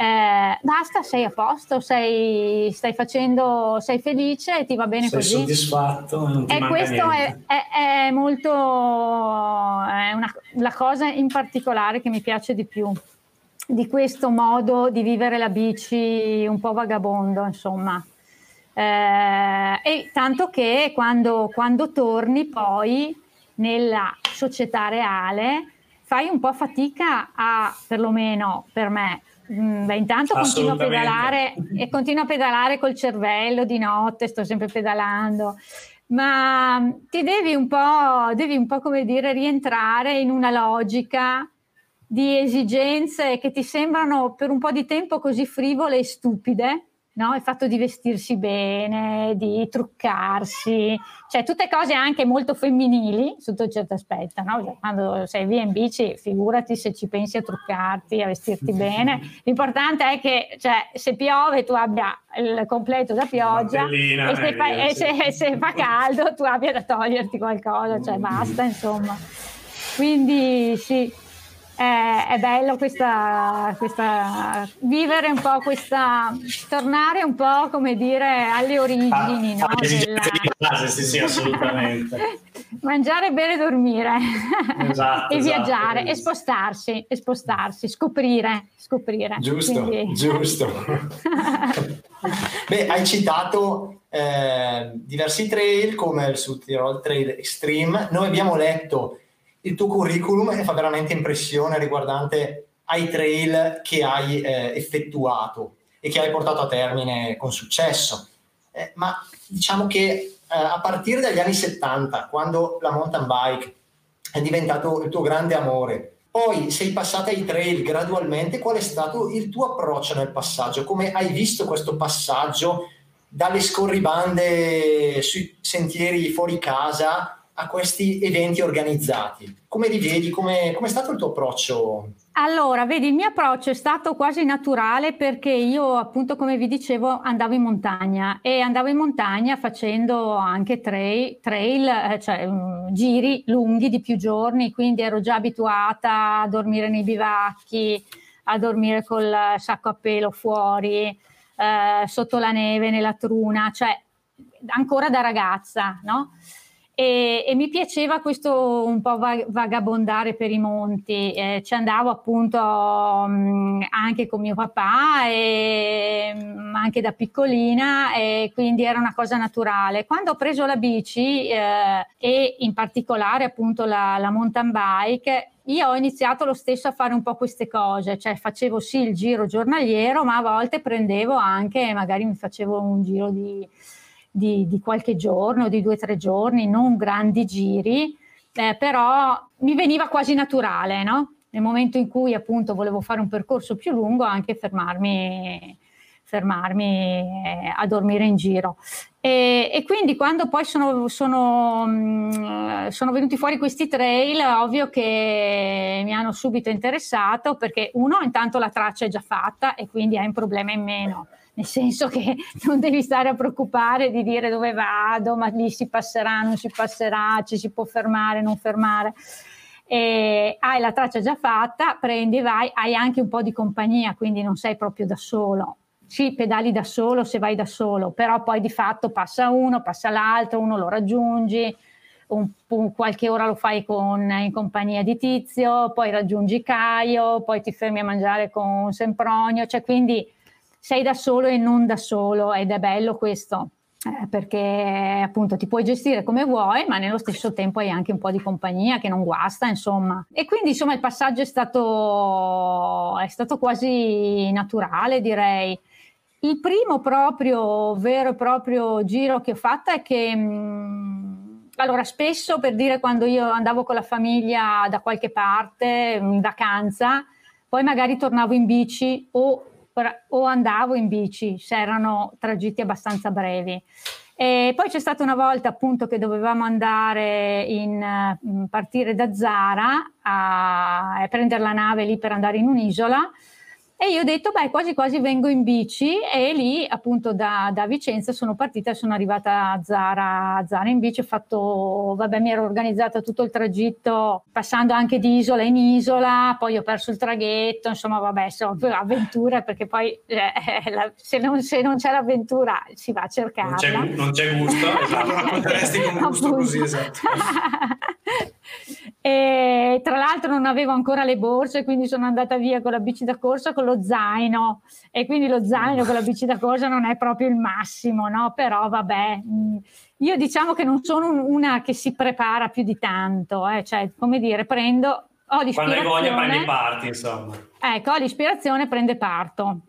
eh, basta, sei a posto, sei, stai facendo, sei felice e ti va bene sei così. Sei soddisfatto e non ti e questo è, è, è, molto è una, la cosa in particolare che mi piace di più di questo modo di vivere la bici un po' vagabondo, insomma. Eh, e tanto che quando, quando torni poi nella società reale fai un po' fatica a, perlomeno per me, mm, Beh, intanto continuo a pedalare e continuo a pedalare col cervello di notte, sto sempre pedalando, ma ti devi un po', devi un po' come dire, rientrare in una logica di esigenze che ti sembrano per un po' di tempo così frivole e stupide, no? il fatto di vestirsi bene, di truccarsi, cioè tutte cose anche molto femminili sotto un certo aspetto. No? Cioè, quando sei via in bici, figurati se ci pensi a truccarti, a vestirti bene. L'importante è che cioè, se piove tu abbia il completo da pioggia e, se fa, e se, se fa caldo tu abbia da toglierti qualcosa, cioè basta insomma. Quindi sì, è, è bello questa, questa, vivere un po' questa, tornare un po' come dire alle origini. Ah, no? Della... base, sì, sì, assolutamente. Mangiare, bere, dormire esatto, e esatto, viaggiare esatto. e spostarsi, e spostarsi, scoprire, scoprire. Giusto, Quindi... giusto. Beh, hai citato eh, diversi trail come il Sud Tirol Trail Extreme. Noi abbiamo letto il tuo curriculum e fa veramente impressione riguardante ai trail che hai eh, effettuato e che hai portato a termine con successo. Eh, ma diciamo che eh, a partire dagli anni 70, quando la mountain bike è diventato il tuo grande amore, poi sei passata ai trail gradualmente, qual è stato il tuo approccio nel passaggio? Come hai visto questo passaggio dalle scorribande sui sentieri fuori casa a questi eventi organizzati. Come li vedi? Come è stato il tuo approccio? Allora, vedi, il mio approccio è stato quasi naturale perché io, appunto, come vi dicevo, andavo in montagna e andavo in montagna facendo anche trail, trail eh, cioè um, giri lunghi di più giorni, quindi ero già abituata a dormire nei bivacchi, a dormire col sacco a pelo fuori, eh, sotto la neve, nella truna, cioè ancora da ragazza, no? E, e, mi piaceva questo un po' vagabondare per i monti, eh, ci andavo appunto mh, mm, anche con mio papà e mh, mm, anche da piccolina e quindi era una cosa naturale. Quando ho preso la bici eh, e in particolare appunto la, la mountain bike, io ho iniziato lo stesso a fare un po' queste cose, cioè facevo sì il giro giornaliero, ma a volte prendevo anche, magari mi facevo un giro di di, di qualche giorno, di due o tre giorni, non grandi giri, eh, però mi veniva quasi naturale, no? Nel momento in cui appunto volevo fare un percorso più lungo, anche fermarmi, fermarmi eh, a dormire in giro. E, e, quindi quando poi sono, sono, mm, sono, venuti fuori questi trail, ovvio che mi hanno subito interessato perché uno, intanto la traccia è già fatta e quindi hai un problema in meno, nel senso che non devi stare a preoccupare di dire dove vado, ma lì si passerà, non si passerà, ci si può fermare, non fermare. E hai la traccia già fatta, prendi vai, hai anche un po' di compagnia, quindi non sei proprio da solo sì, pedali da solo se vai da solo, però poi di fatto passa uno, passa l'altro, uno lo raggiungi, un, un, qualche ora lo fai con, in compagnia di Tizio, poi raggiungi Caio, poi ti fermi a mangiare con Sempronio, cioè quindi sei da solo e non da solo ed è bello questo. Eh, perché appunto ti puoi gestire come vuoi, ma nello stesso tempo hai anche un po' di compagnia che non guasta, insomma. E quindi insomma il passaggio è stato, è stato quasi naturale, direi. Il primo proprio vero e proprio giro che ho fatto è che mh, mm, allora spesso per dire quando io andavo con la famiglia da qualche parte in vacanza, poi magari tornavo in bici o, o andavo in bici se erano tragitti abbastanza brevi. E poi c'è stata una volta appunto che dovevamo andare in, mm, partire da Zara a, a prendere la nave lì per andare in un'isola e io ho detto, beh, quasi quasi vengo in bici e lì appunto da, da Vicenza sono partita sono arrivata a Zara, a Zara in bici, ho fatto, vabbè, mi ero organizzata tutto il tragitto passando anche di isola in isola, poi ho perso il traghetto, insomma, vabbè, sono avventure perché poi eh, la, se, non, se, non, c'è l'avventura si va a cercarla. Non c'è, non c'è gusto, esatto. racconteresti con gusto così, esatto. e tra l'altro non avevo ancora le borse, quindi sono andata via con la bici da corsa, con lo zaino e quindi lo zaino con la bici da corsa non è proprio il massimo, no? Però vabbè, mm, io diciamo che non sono una che si prepara più di tanto, eh? cioè come dire, prendo... Ho Quando hai voglia prendi parti, insomma. Ecco, l'ispirazione, prende parto,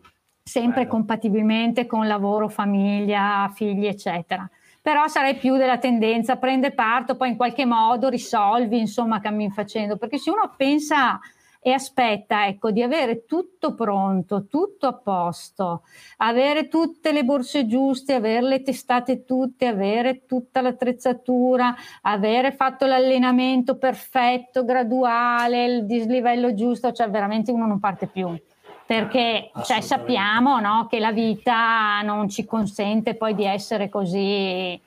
sempre Bello. compatibilmente con lavoro, famiglia, figli, eccetera però sarei più della tendenza prende parto, poi in qualche modo risolvi, insomma, cammin facendo, perché se uno pensa e aspetta ecco, di avere tutto pronto, tutto a posto, avere tutte le borse giuste, avere le testate tutte, avere tutta l'attrezzatura, avere fatto l'allenamento perfetto, graduale, il dislivello giusto, cioè veramente uno non parte più perché cioè, sappiamo no, che la vita non ci consente poi di essere così.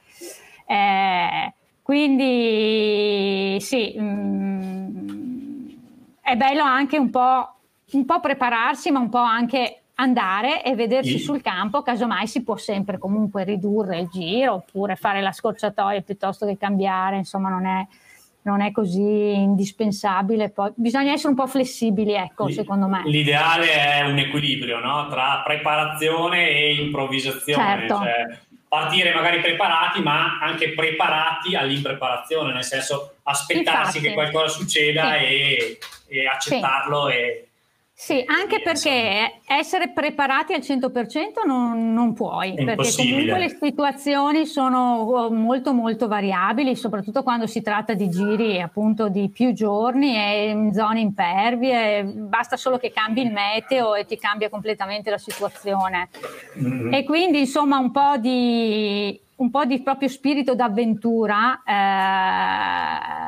Eh, quindi sì, mh, mm, è bello anche un po', un po', prepararsi, ma un po' anche andare e vedersi sul campo, casomai si può sempre comunque ridurre il giro oppure fare la scorciatoia piuttosto che cambiare, insomma non è, non è così indispensabile. Poi, bisogna essere un po' flessibili, ecco, secondo me. L'ideale è un equilibrio no? tra preparazione e improvvisazione. Certo. Cioè, partire magari preparati, ma anche preparati all'impreparazione, nel senso aspettarsi Infatti, che qualcosa succeda sì. e, e, accettarlo sì. e sì, anche perché essere preparati al 100% non, non puoi, perché comunque le situazioni sono oh, molto molto variabili, soprattutto quando si tratta di giri appunto di più giorni e in zone impervie, basta solo che cambi il meteo e ti cambia completamente la situazione. Mm-hmm. E quindi insomma un po' di un po' di proprio spirito d'avventura,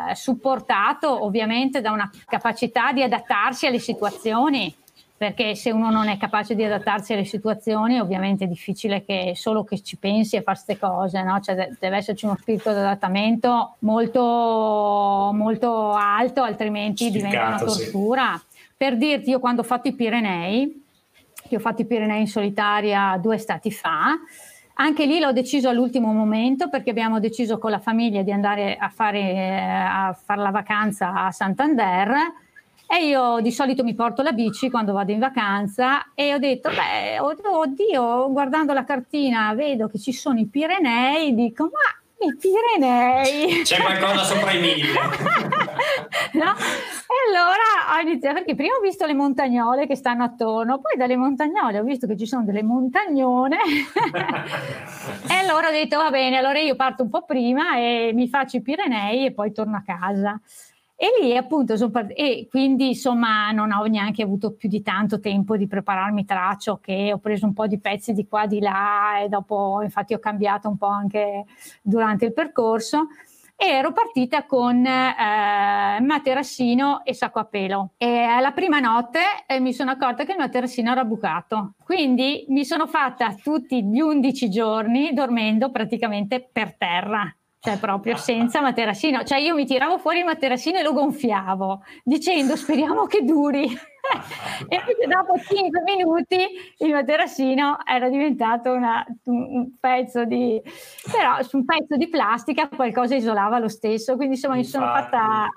eh, supportato ovviamente da una capacità di adattarsi alle situazioni, perché se uno non è capace di adattarsi alle situazioni, ovviamente è difficile che solo che ci pensi a fare queste cose, no? cioè deve esserci uno spirito di adattamento molto, molto alto, altrimenti Spiccato, diventa una tortura. Sì. Per dirti, io quando ho fatto i Pirenei, che ho fatto i Pirenei in solitaria due stati fa, anche lì l'ho deciso all'ultimo momento perché abbiamo deciso con la famiglia di andare a fare, eh, a fare la vacanza a Santander. E io di solito mi porto la bici quando vado in vacanza e ho detto, beh, oddio, guardando la cartina vedo che ci sono i Pirenei, dico, ma i Pirenei. C'è qualcosa sopra i mille. no? E allora ho iniziato, perché prima ho visto le montagnole che stanno attorno, poi dalle montagnole ho visto che ci sono delle montagnone e allora ho detto va bene, allora io parto un po' prima e mi faccio i Pirenei e poi torno a casa. E lì appunto sono part- e quindi insomma non ho neanche avuto più di tanto tempo di prepararmi traccio che ho preso un po' di pezzi di qua di là e dopo infatti ho cambiato un po' anche durante il percorso. E ero partita con eh, materassino e sacco a pelo. E alla prima notte eh, mi sono accorta che il materassino era bucato, quindi mi sono fatta tutti gli 11 giorni dormendo praticamente per terra cioè proprio senza materassino. Cioè io mi tiravo fuori il materassino e lo gonfiavo, dicendo speriamo che duri. e dopo 5 minuti il materassino era diventato una, un pezzo di però su un pezzo di plastica qualcosa isolava lo stesso quindi insomma Infatti. mi sono fatta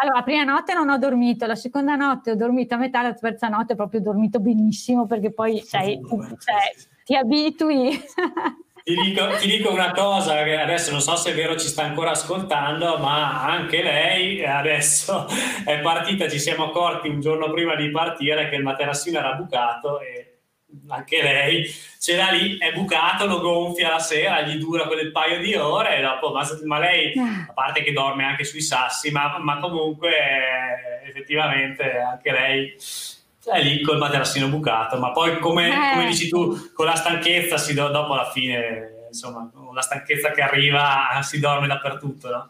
allora la prima notte non ho dormito la seconda notte ho dormito a metà la terza notte ho proprio dormito benissimo perché poi sai, cioè, ti abitui ti dico, ti dico, una cosa che adesso non so se è vero ci sta ancora ascoltando, ma anche lei adesso è partita, ci siamo accorti un giorno prima di partire che il materassino era bucato e anche lei ce l'ha lì, è bucato, lo gonfia la sera, gli dura quel paio di ore e dopo, ma, ma lei, a parte che dorme anche sui sassi, ma, ma comunque effettivamente anche lei è lì col materassino bucato, ma poi come, eh. come dici tu, con la stanchezza si do, dopo alla fine, insomma, con la stanchezza che arriva si dorme dappertutto, no?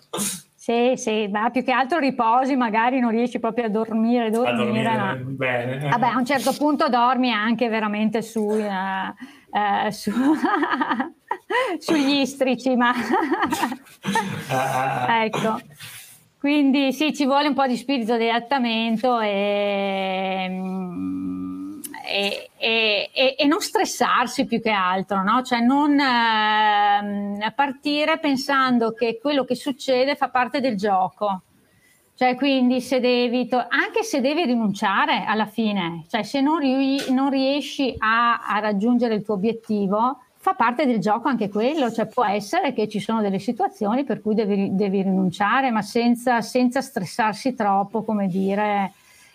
Sì, sì, ma più che altro riposi, magari non riesci proprio a dormire, dormire, a dormire no. bene. Vabbè, a un certo punto dormi anche veramente su, uh, uh, su sugli istrici, ma ah, ah, ah. ecco. Quindi sì, ci vuole un po' di spirito di adattamento e, e, e, e non stressarsi più che altro, no? cioè non eh, partire pensando che quello che succede fa parte del gioco. Cioè, quindi se devi, to- anche se devi rinunciare alla fine, cioè se non, ri- non riesci a, a raggiungere il tuo obiettivo, fa parte del gioco anche quello, cioè può essere che ci sono delle situazioni per cui devi, devi rinunciare, ma senza, senza, stressarsi troppo, come dire,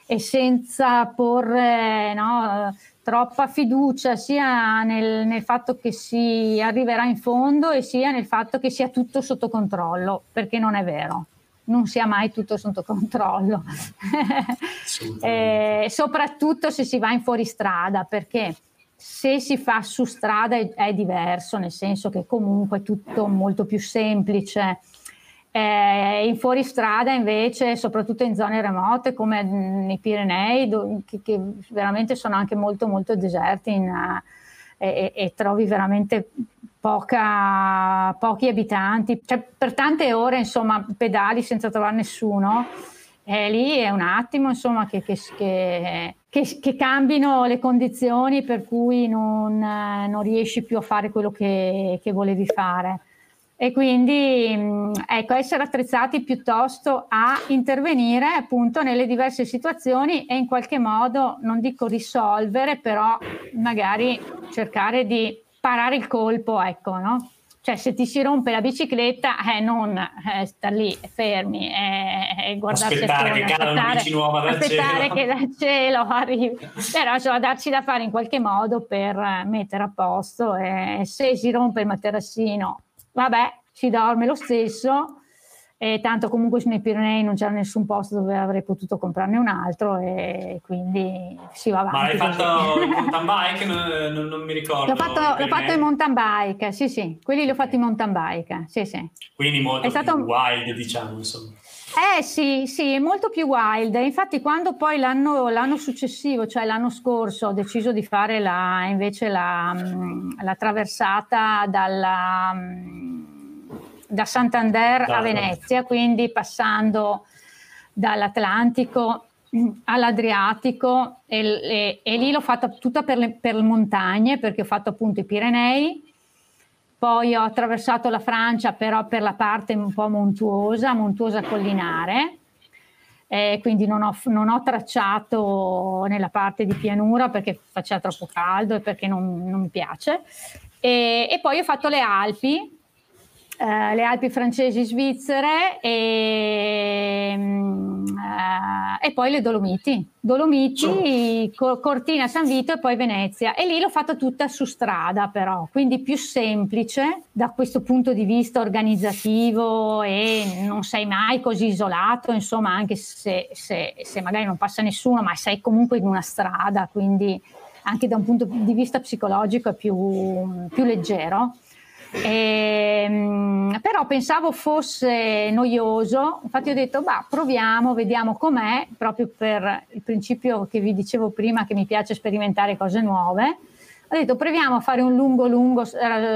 e senza porre no, troppa fiducia sia nel, nel, fatto che si arriverà in fondo e sia nel fatto che sia tutto sotto controllo, perché non è vero. Non sia mai tutto sotto controllo, eh, soprattutto se si va in fuoristrada, perché se si fa su strada è, è, diverso, nel senso che comunque è tutto molto più semplice. Eh, in fuoristrada invece, soprattutto in zone remote come nei Pirenei, do, che, che, veramente sono anche molto molto deserti in, uh, e, e, trovi veramente poca, pochi abitanti, cioè, per tante ore insomma pedali senza trovare nessuno e lì è un attimo insomma che, che, che, che, cambino le condizioni per cui non, non, riesci più a fare quello che, volevi fare. E quindi ecco, essere attrezzati piuttosto a intervenire appunto nelle diverse situazioni e in qualche modo, non dico risolvere, però magari cercare di parare il colpo, ecco, no? Cioè, se ti si rompe la bicicletta, eh, non eh, star lì fermi e eh, guardare aspettare che cada una bici nuova dal aspettare cielo. che dal cielo arrivi. Però cioè, darci da fare in qualche modo per mettere a posto. E se si rompe il materassino, vabbè, si dorme lo stesso e tanto comunque nei Pirenei non c'era nessun posto dove avrei potuto comprarne un altro e quindi si va avanti. Ma hai fatto il mountain bike? Non, non, non mi ricordo. L'ho fatto, l'ho fatto, in mountain bike, sì sì, quelli li ho fatti in mountain bike, sì sì. Quindi molto è stato... wild diciamo insomma. Eh sì, sì, è molto più wild. Infatti, quando poi l'anno, l'anno, successivo, cioè l'anno scorso, ho deciso di fare la, invece la, la traversata dalla, da Santander a Venezia, quindi passando dall'Atlantico all'Adriatico e, e, e, lì l'ho fatta tutta per le, per le, montagne perché ho fatto appunto i Pirenei, poi ho attraversato la Francia però per la parte un po' montuosa, montuosa collinare, eh, quindi non ho, non ho, tracciato nella parte di pianura perché faceva troppo caldo e perché non, non mi piace. E, e poi ho fatto le Alpi le Alpi francesi svizzere e, mm, eh, e, poi le Dolomiti. Dolomiti, Co- Cortina, San Vito e poi Venezia. E lì l'ho fatta tutta su strada però, quindi più semplice da questo punto di vista organizzativo e non sei mai così isolato, insomma, anche se, se, se magari non passa nessuno, ma sei comunque in una strada, quindi anche da un punto di vista psicologico è più, più leggero. E, ehm, però pensavo fosse noioso, infatti ho detto, bah, proviamo, vediamo com'è, proprio per il principio che vi dicevo prima che mi piace sperimentare cose nuove ho detto proviamo a fare un lungo lungo,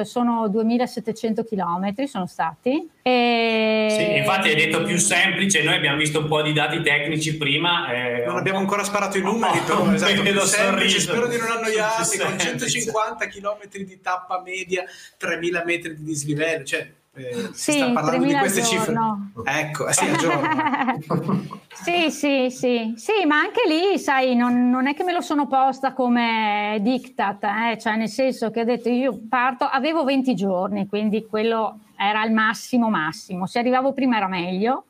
sono 2700 km sono stati. E... Sì, infatti hai detto più semplice, noi abbiamo visto un po' di dati tecnici prima. Eh, non abbiamo ancora sparato i numeri, oh, però, esatto, più semplice, spero di non annoiarmi, con 150 km di tappa media, 3000 metri di dislivello, cioè eh, sì, sta parlando di queste cifre. Ecco, sì, giorno. sì, sì, sì, sì, ma anche lì, sai, non, non, è che me lo sono posta come diktat, eh? cioè nel senso che ho detto io parto, avevo 20 giorni, quindi quello era il massimo massimo. Se arrivavo prima era meglio,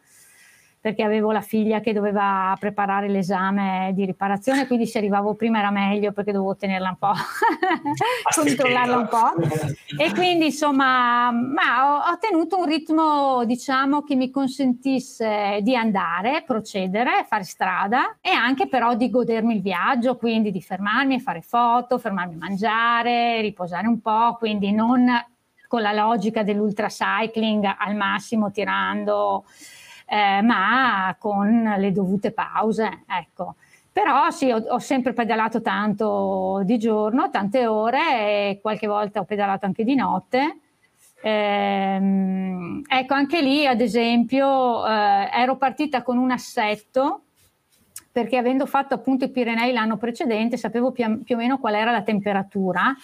perché avevo la figlia che doveva preparare l'esame di riparazione, quindi se arrivavo prima era meglio perché dovevo tenerla un po', controllarla un po'. E quindi insomma, ma ho, ho, tenuto un ritmo, diciamo, che mi consentisse di andare, procedere, fare strada e anche però di godermi il viaggio, quindi di fermarmi e fare foto, fermarmi a mangiare, riposare un po', quindi non con la logica dell'ultra cycling al massimo tirando eh, ma con le dovute pause. Ecco. Però sì, ho, ho, sempre pedalato tanto di giorno, tante ore e qualche volta ho pedalato anche di notte. Ehm, ecco, anche lì, ad esempio, eh, ero partita con un assetto perché avendo fatto appunto i Pirenei l'anno precedente sapevo più, più o meno qual era la temperatura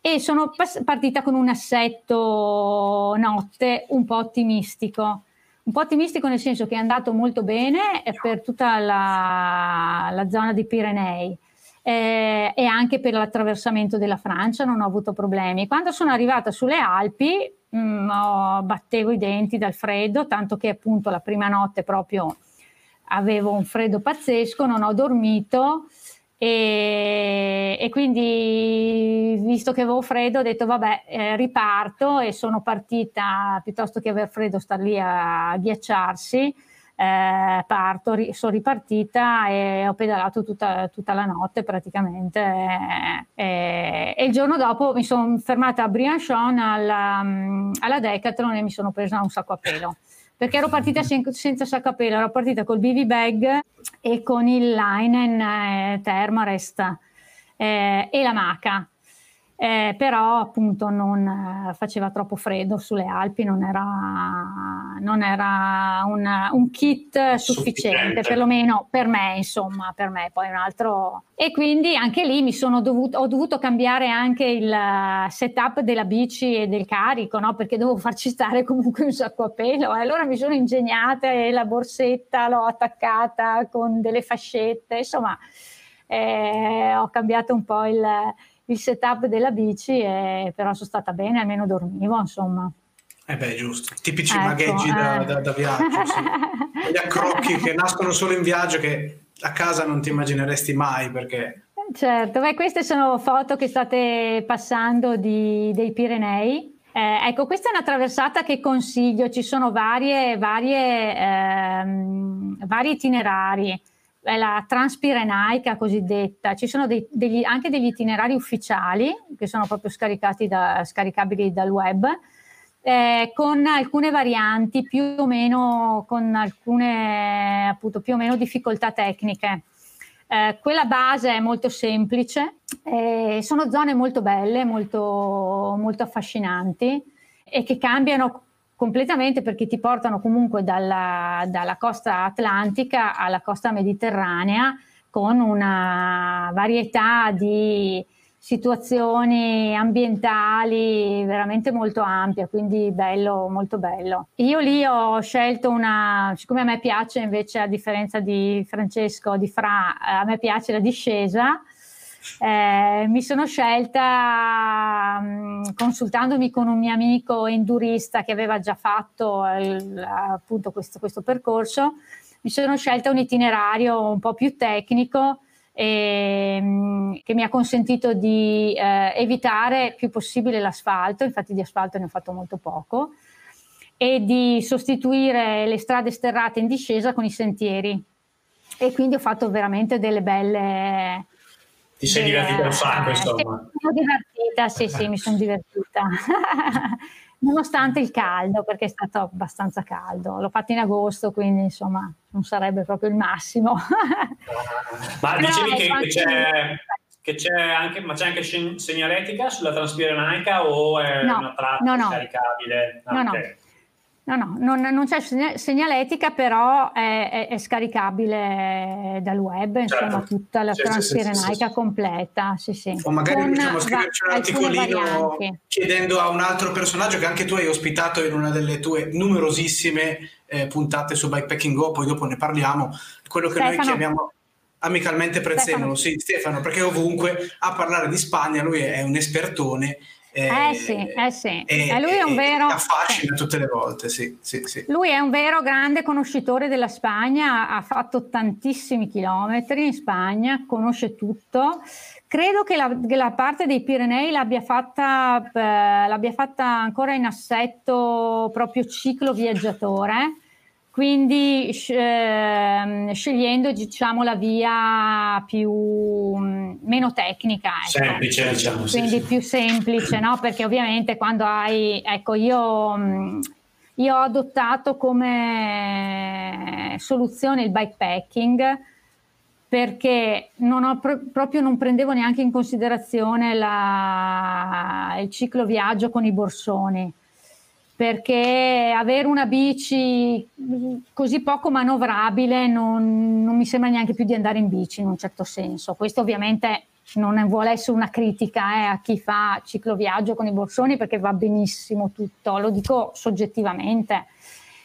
e sono pas- partita con un assetto notte un po' ottimistico un po' ottimistico nel senso che è andato molto bene per tutta la, la zona dei Pirenei eh, e anche per l'attraversamento della Francia non ho avuto problemi. Quando sono arrivata sulle Alpi mh, mm, oh, battevo i denti dal freddo, tanto che appunto la prima notte proprio avevo un freddo pazzesco, non ho dormito e, e, quindi, visto che avevo freddo, ho detto vabbè, eh, riparto e sono partita piuttosto che aver freddo, star lì a ghiacciarsi. Eh, parto, ri, sono ripartita e ho pedalato tutta, tutta la notte praticamente. Eh, e il giorno dopo mi sono fermata a Brianchon alla, alla Decathlon e mi sono presa un sacco a pelo perché ero partita sen- senza pelo, ero partita col BB bag e con il Linen eh, Thermarest eh, e la maca eh, però appunto non eh, faceva troppo freddo sulle Alpi, non era, non era un, un, kit sufficiente, sufficiente, perlomeno per me, insomma, per me, poi un altro. E quindi anche lì mi sono dovuto, ho dovuto cambiare anche il setup della bici e del carico, no? perché dovevo farci stare comunque un sacco a pelo. E allora mi sono ingegnata e la borsetta l'ho attaccata con delle fascette, insomma, eh, ho cambiato un po' il il setup della bici, e, però sono stata bene, almeno dormivo, insomma. Eh beh, giusto. Tipici ecco, magheggi eh. da, da, da, viaggio, sì. Gli accrocchi che nascono solo in viaggio che a casa non ti immagineresti mai perché... Certo, beh, queste sono foto che state passando di, dei Pirenei. Eh, ecco, questa è una traversata che consiglio, ci sono varie, varie, ehm, vari itinerari è la Transpirenaica cosiddetta, ci sono dei, degli, anche degli itinerari ufficiali che sono proprio da, scaricabili dal web, eh, con alcune varianti più o meno, con alcune appunto più o meno difficoltà tecniche. Eh, quella base è molto semplice, eh, sono zone molto belle, molto, molto affascinanti e che cambiano completamente perché ti portano comunque dalla, dalla costa atlantica alla costa mediterranea con una varietà di situazioni ambientali veramente molto ampia, quindi bello, molto bello. Io lì ho scelto una, siccome a me piace invece a differenza di Francesco, di Fra, a me piace la discesa, eh, mi sono scelta, mh, mm, consultandomi con un mio amico endurista che aveva già fatto il, appunto questo, questo, percorso, mi sono scelta un itinerario un po' più tecnico e, mh, mm, che mi ha consentito di eh, evitare più possibile l'asfalto, infatti di asfalto ne ho fatto molto poco, e di sostituire le strade sterrate in discesa con i sentieri. E quindi ho fatto veramente delle belle ti sei divertita un sacco, insomma. Mi sono divertita, sì, sì, mi sono divertita. Nonostante il caldo, perché è stato abbastanza caldo. L'ho fatto in agosto, quindi insomma non sarebbe proprio il massimo. Ma dicevi che, che, c'è, che, c'è, anche, ma c'è anche segnaletica sulla Transpirenanica o è no, una tratta no, no. scaricabile? No, okay. no. No, no, non, non c'è segnaletica, però è, è, è, scaricabile dal web, certo. insomma, tutta la sì, Transpirenaica sì, sì, completa. Sì, sì. O magari Con, riusciamo a scriverci un articolino chiedendo a un altro personaggio che anche tu hai ospitato in una delle tue numerosissime eh, puntate su Bikepacking Go, poi dopo ne parliamo, quello che Stefano. noi chiamiamo amicalmente prezzemolo, sì Stefano, perché ovunque a parlare di Spagna lui è un espertone eh, eh sì, eh sì. E, eh, lui è un vero... affascina tutte le volte, sì, sì, sì. Lui è un vero grande conoscitore della Spagna, ha fatto tantissimi chilometri in Spagna, conosce tutto. Credo che la, che la parte dei Pirenei l'abbia fatta, eh, l'abbia fatta ancora in assetto proprio ciclo viaggiatore quindi eh, scegliendo diciamo la via più mm, meno tecnica ecco. semplice diciamo quindi sì, più semplice no? Perché ovviamente quando hai ecco io mm, io ho adottato come soluzione il bikepacking perché non ho pro- proprio non prendevo neanche in considerazione la, il ciclo viaggio con i borsoni perché avere una bici così poco manovrabile non, non, mi sembra neanche più di andare in bici in un certo senso. Questo ovviamente non vuole essere una critica eh, a chi fa cicloviaggio con i borsoni perché va benissimo tutto, lo dico soggettivamente.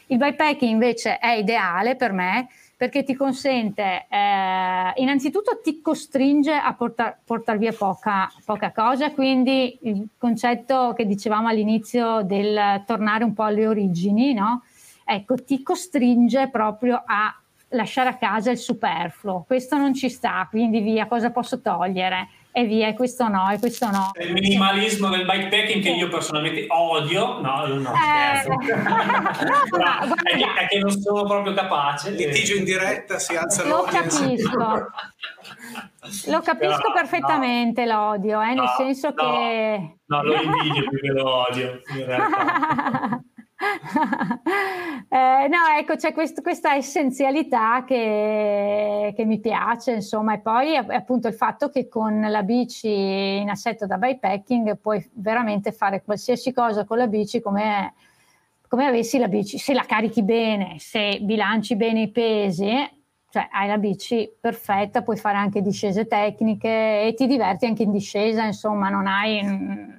Il bikepacking invece è ideale per me perché ti consente, eh, innanzitutto ti costringe a portar, portar via poca, poca, cosa, quindi il concetto che dicevamo all'inizio del tornare un po' alle origini, no? ecco, ti costringe proprio a lasciare a casa il superfluo. Questo non ci sta, quindi via, cosa posso togliere? E via, e questo no, e questo no. Il minimalismo del bikepacking che io personalmente odio, no, no, eh, scherzo. no, è, che, è, che, non sono proprio capace. Litigio in diretta, si alza Lo capisco. Lo capisco Però, perfettamente no, l'odio, eh, nel senso che... No, lo invidio più che lo odio, in realtà. eh, no, ecco, c'è quest- questa essenzialità che, che, mi piace, insomma, e poi appunto il fatto che con la bici in assetto da bikepacking puoi veramente fare qualsiasi cosa con la bici come, come avessi la bici, se la carichi bene, se bilanci bene i pesi, cioè hai la bici perfetta, puoi fare anche discese tecniche e ti diverti anche in discesa, insomma, non hai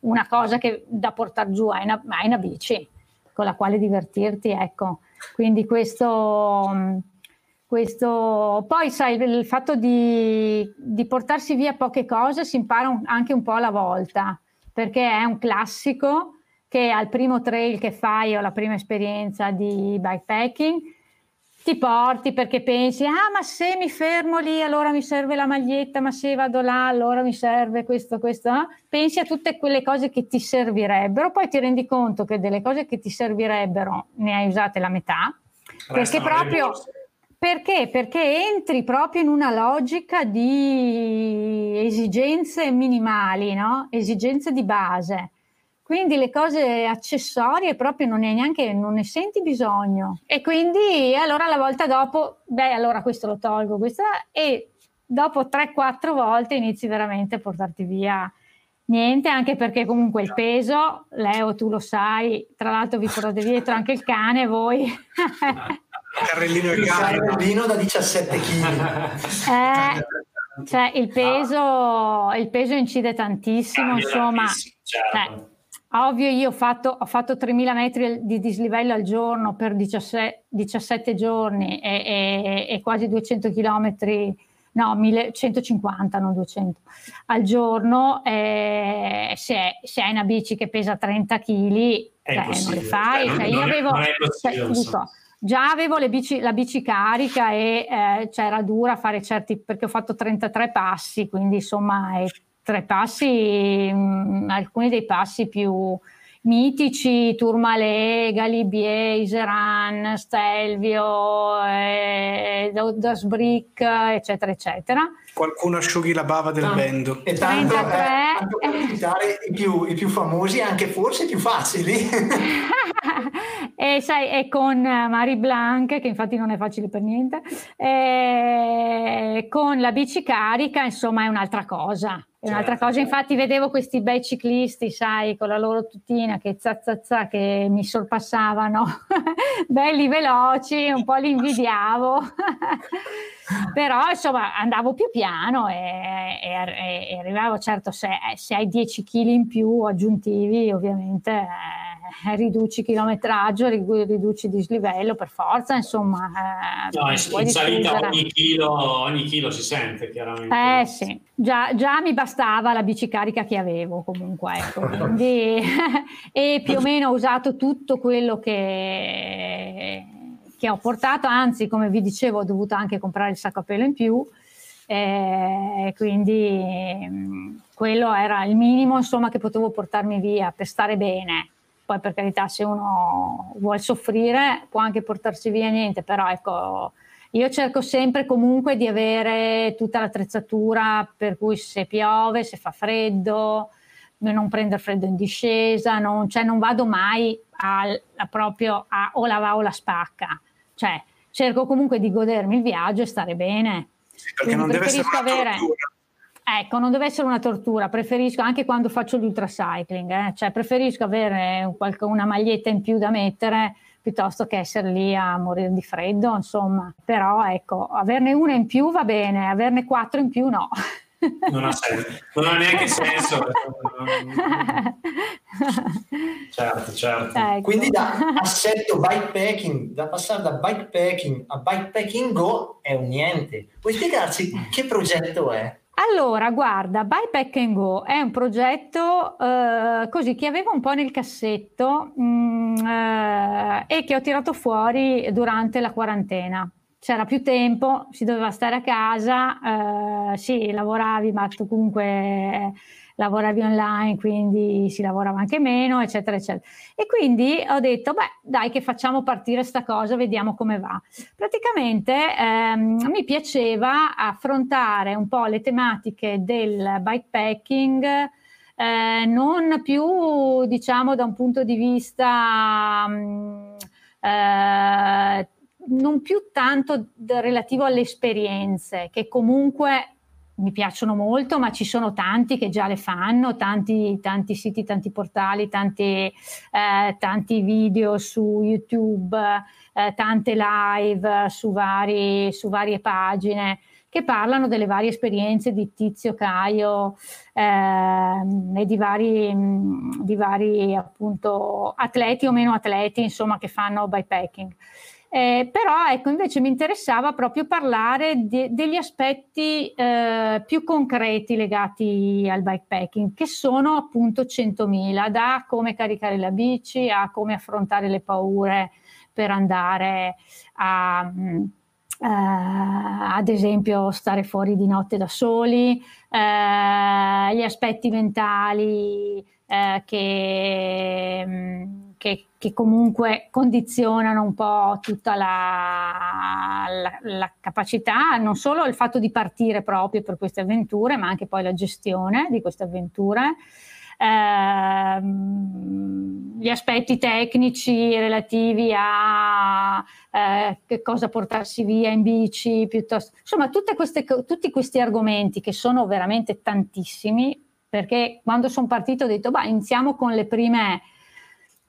una cosa che da portare giù, hai una, hai una bici con la quale divertirti, ecco. Quindi questo, questo poi sai, il fatto di, di, portarsi via poche cose si impara anche un po' alla volta, perché è un classico che al primo trail che fai o la prima esperienza di bikepacking ti porti perché pensi, ah ma se mi fermo lì allora mi serve la maglietta, ma se vado là allora mi serve questo, questo, no? pensi a tutte quelle cose che ti servirebbero, poi ti rendi conto che delle cose che ti servirebbero ne hai usate la metà, perché proprio... Perché? Perché entri proprio in una logica di esigenze minimali, no? esigenze di base quindi le cose accessorie proprio non ne, neanche, non ne senti bisogno. E quindi allora la volta dopo, beh, allora questo lo tolgo, questo, e dopo 3-4 volte inizi veramente a portarti via niente, anche perché comunque il peso, Leo tu lo sai, tra l'altro vi portate dietro anche il cane voi. Carrellino e cane. Carrellino da 17 kg. Eh, cioè il peso, il peso incide tantissimo, insomma. Certo. Eh, Ovvio, io ho fatto, ho fatto 3.000 metri di dislivello al giorno per 17, 17 giorni e, e, e, quasi 200 km no, 150, non 200 al giorno. Eh, se, se, hai una bici che pesa 30 kg, cioè, non le fai. Cioè, io avevo, cioè, dico, già avevo bici, la bici carica e eh, c'era dura fare certi, perché ho fatto 33 passi, quindi insomma, tre passi, mh, mm, alcuni dei passi più mitici, Tourmalet, Galibier, Iseran, Stelvio, eh, Brick, eccetera, eccetera. Qualcuno asciughi la bava del vendo. E tanto, 33, eh, tanto per citare i più, i più famosi, anche forse i più facili. e sai, è con Marie Blanc, che infatti non è facile per niente, e con la bici carica, insomma, è un'altra cosa. È un'altra certo, cosa, certo. infatti vedevo questi bei ciclisti, sai, con la loro tutina che za, che mi sorpassavano, belli veloci, un po' li invidiavo, però insomma andavo più piano e, e, e arrivavo, certo se, se, hai 10 kg in più aggiuntivi ovviamente... Eh, riduci chilometraggio, riduci dislivello per forza, insomma. Eh, no, in salita ogni chilo, ogni chilo, si sente chiaramente. Eh sì, già, già, mi bastava la bicicarica che avevo comunque, ecco, quindi, e più o meno ho usato tutto quello che, che ho portato, anzi come vi dicevo ho dovuto anche comprare il sacco a pelo in più, eh, quindi mm, quello era il minimo insomma che potevo portarmi via per stare bene. Poi per carità se uno vuole soffrire può anche portarsi via niente, però ecco, io cerco sempre comunque di avere tutta l'attrezzatura per cui se piove, se fa freddo, non prendere freddo in discesa, non, cioè non vado mai a, a proprio a o la va o la spacca, cioè cerco comunque di godermi il viaggio e stare bene. Sì, perché Quindi non deve essere avere... Tortura Ecco, non deve essere una tortura, preferisco anche quando faccio l'ultracycling, eh, cioè preferisco avere qualche, una maglietta in più da mettere piuttosto che essere lì a morire di freddo, insomma. Però ecco, averne una in più va bene, averne quattro in più no. Non ha, senso. non ha neanche senso. certo, certo. Ecco. Quindi da assetto bikepacking, da passare da bikepacking a bikepacking go è un niente. Puoi spiegarci che progetto è? Allora, guarda, Buy Pack and Go è un progetto eh, così che avevo un po' nel cassetto mh, mm, eh, e che ho tirato fuori durante la quarantena. C'era più tempo, si doveva stare a casa, eh, sì, lavoravi, ma tu comunque lavoravi online, quindi si lavorava anche meno, eccetera, eccetera. E quindi ho detto, beh, dai che facciamo partire sta cosa, vediamo come va. Praticamente ehm, mi piaceva affrontare un po' le tematiche del bikepacking, eh, non più, diciamo, da un punto di vista... Mh, mm, eh, non più tanto relativo alle esperienze, che comunque mi piacciono molto, ma ci sono tanti che già le fanno, tanti, tanti siti, tanti portali, tanti, eh, tanti video su YouTube, eh, tante live su, vari, su, varie pagine che parlano delle varie esperienze di Tizio Caio eh, e di vari, di vari appunto atleti o meno atleti, insomma, che fanno bikepacking. Eh, però ecco, invece mi interessava proprio parlare de- degli aspetti eh, più concreti legati al bikepacking, che sono appunto 100.000, da come caricare la bici a come affrontare le paure per andare a... Mh, Uh, ad esempio stare fuori di notte da soli, uh, gli aspetti mentali uh, che, um, che, che, comunque condizionano un po' tutta la, la, la, capacità, non solo il fatto di partire proprio per queste avventure, ma anche poi la gestione di queste avventure. Eh, gli aspetti tecnici relativi a eh, che cosa portarsi via in bici, piuttosto insomma, queste, tutti questi argomenti che sono veramente tantissimi, perché quando sono partito ho detto, beh, iniziamo con le prime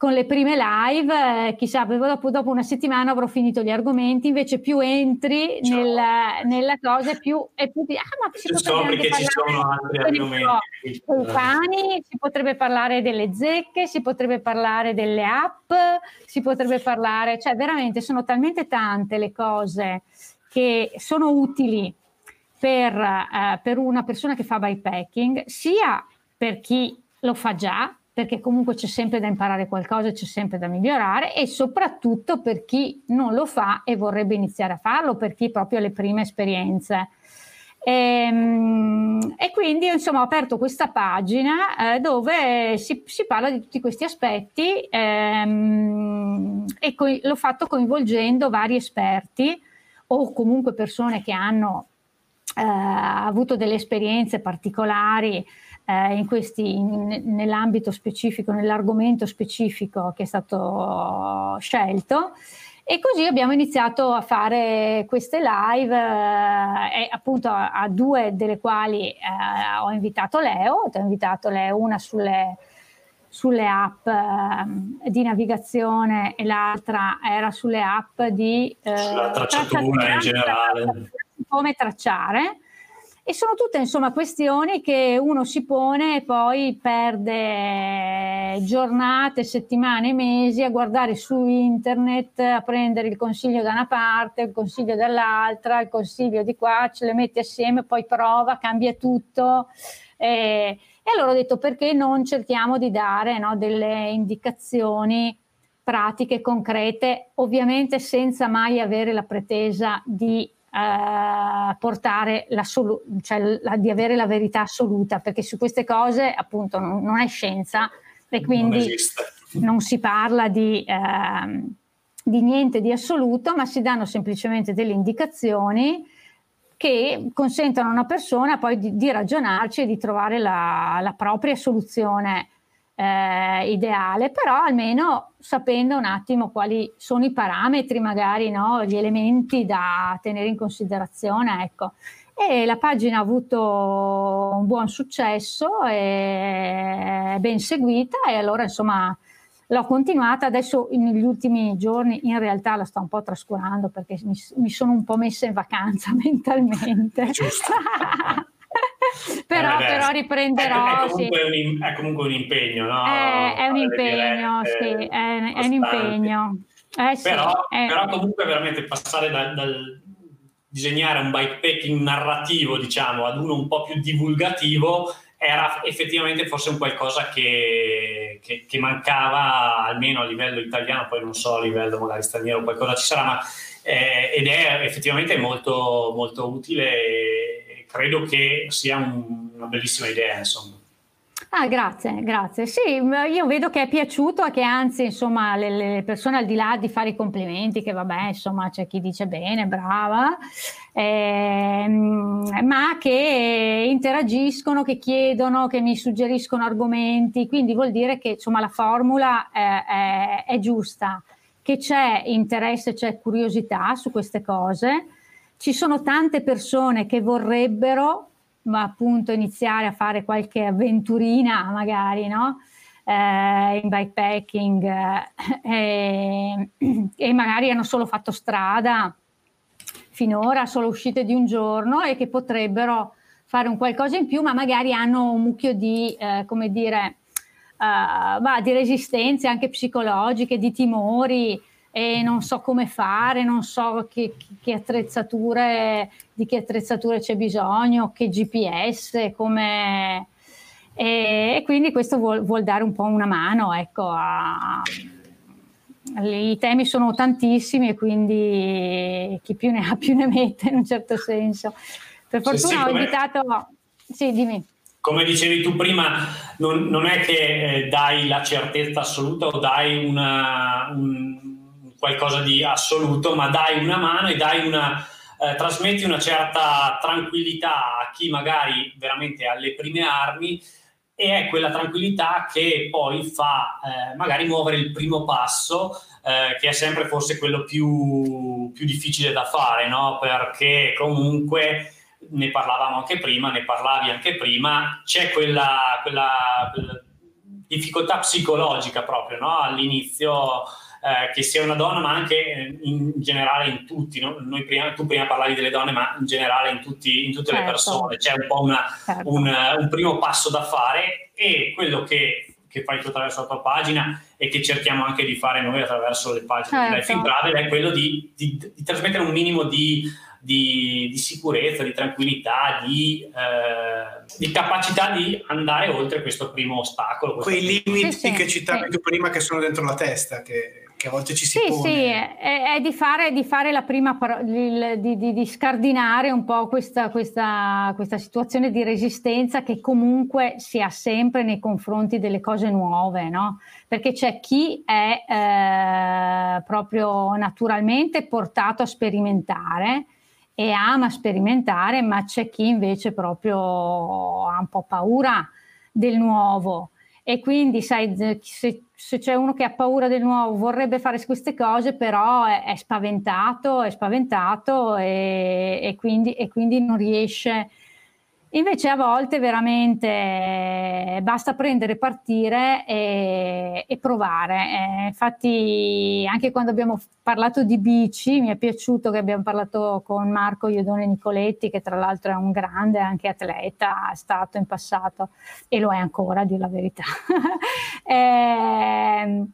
con le prime live, eh, chissà, dopo, dopo, una settimana avrò finito gli argomenti, invece più entri nella, nella, cosa più, e più di, ah ma si scopri che ci sono altri argomenti. Dei cani, si potrebbe parlare delle zecche, si potrebbe parlare delle app, si potrebbe parlare, cioè veramente sono talmente tante le cose che sono utili per, eh, per una persona che fa bikepacking, sia per chi lo fa già, perché comunque c'è sempre da imparare qualcosa, c'è sempre da migliorare e soprattutto per chi non lo fa e vorrebbe iniziare a farlo, per chi proprio ha le prime esperienze. E, ehm, e, quindi insomma ho aperto questa pagina eh, dove si, si, parla di tutti questi aspetti ehm, e co- l'ho fatto coinvolgendo vari esperti o comunque persone che hanno eh, avuto delle esperienze particolari eh, in questi, in, nell'ambito specifico, nell'argomento specifico che è stato scelto e così abbiamo iniziato a fare queste live eh, appunto a, a, due delle quali eh, ho invitato Leo, ho invitato Leo una sulle, sulle app eh, di navigazione e l'altra era sulle app di eh, sulla tracciatura in generale. Come tracciare e sono tutte insomma questioni che uno si pone e poi perde giornate, settimane, mesi a guardare su internet, a prendere il consiglio da una parte, il consiglio dall'altra, il consiglio di qua, ce le metti assieme, poi prova, cambia tutto. E, e allora ho detto perché non cerchiamo di dare no, delle indicazioni pratiche, concrete, ovviamente senza mai avere la pretesa di eh, portare la solu- cioè la, di avere la verità assoluta, perché su queste cose appunto non, non è scienza e quindi non, non si parla di, eh, di, niente di assoluto, ma si danno semplicemente delle indicazioni che consentono a una persona poi di, di ragionarci e di trovare la, la propria soluzione eh, ideale, però almeno sapendo un attimo quali sono i parametri, magari no? gli elementi da tenere in considerazione. Ecco. E la pagina ha avuto un buon successo, è ben seguita e allora insomma l'ho continuata. Adesso negli ultimi giorni in realtà la sto un po' trascurando perché mi, mi sono un po' messa in vacanza mentalmente. Giusto. però, eh, però, riprenderò. È, è, comunque sì. un, è, comunque un, impegno, no? È, è un impegno, sì, è, un impegno. Eh, sì, però, però, comunque veramente passare dal, dal, disegnare un bikepacking narrativo, diciamo, ad uno un po' più divulgativo, era effettivamente forse un qualcosa che, che, che mancava almeno a livello italiano, poi non so a livello magari straniero qualcosa ci sarà, ma eh, ed è effettivamente molto, molto utile. E, credo che sia un, una bellissima idea, insomma. Ah, grazie, grazie. Sì, io vedo che è piaciuto e che anzi, insomma, le, le, persone al di là di fare i complimenti, che vabbè, insomma, c'è chi dice bene, brava, eh, ma che interagiscono, che chiedono, che mi suggeriscono argomenti, quindi vuol dire che, insomma, la formula è, è, è giusta, che c'è interesse, c'è curiosità su queste cose ci sono tante persone che vorrebbero ma appunto iniziare a fare qualche avventurina magari, no? Eh, in bikepacking eh, e magari hanno solo fatto strada finora, solo uscite di un giorno e che potrebbero fare un qualcosa in più, ma magari hanno un mucchio di, eh, come dire, uh, bah, di resistenze anche psicologiche, di timori, e non so come fare, non so che, che attrezzature, di che attrezzature c'è bisogno, che GPS, come... E, e quindi questo vuol, vuol, dare un po' una mano, ecco, a, i temi sono tantissimi e quindi chi più ne ha più ne mette in un certo senso. Per fortuna sì, sì, ho invitato... Sì, dimmi. Come dicevi tu prima, non, non è che eh, dai la certezza assoluta o dai una, un, qualcosa di assoluto, ma dai una mano e dai una, eh, trasmetti una certa tranquillità a chi magari veramente ha le prime armi e è quella tranquillità che poi fa eh, magari muovere il primo passo, eh, che è sempre forse quello più, più difficile da fare, no? perché comunque ne parlavamo anche prima, ne parlavi anche prima, c'è quella, quella, quella difficoltà psicologica proprio no? all'inizio eh, che sia una donna, ma anche eh, in generale in tutti. No? Prima, tu prima parlavi delle donne, ma in generale in, tutti, in tutte certo. le persone. C'è un po' una, certo. un, un, primo passo da fare e quello che, che, fai tu attraverso la tua pagina e che cerchiamo anche di fare noi attraverso le pagine certo. di Life in Travel è quello di, di, di trasmettere un minimo di di, di sicurezza, di tranquillità, di, eh, di, capacità di andare oltre questo primo ostacolo. Questo Quei limiti sì, che citavi sì. tu prima che sono dentro la testa, che, che a volte ci si sì, pone. Sì, è, è di, fare, di fare la prima parola, di, di, di, scardinare un po' questa, questa, questa situazione di resistenza che comunque si ha sempre nei confronti delle cose nuove, no? Perché c'è chi è eh, proprio naturalmente portato a sperimentare e ama sperimentare, ma c'è chi invece proprio ha un po' paura del nuovo e quindi sai se, se, c'è uno che ha paura del nuovo vorrebbe fare queste cose però è, è spaventato è spaventato e, e, quindi, e quindi non riesce Invece a volte veramente eh, basta prendere, partire e, e provare. Eh, infatti anche quando abbiamo parlato di bici mi è piaciuto che abbiamo parlato con Marco Iodone Nicoletti che tra l'altro è un grande anche atleta, è stato in passato e lo è ancora, a dire la verità. eh,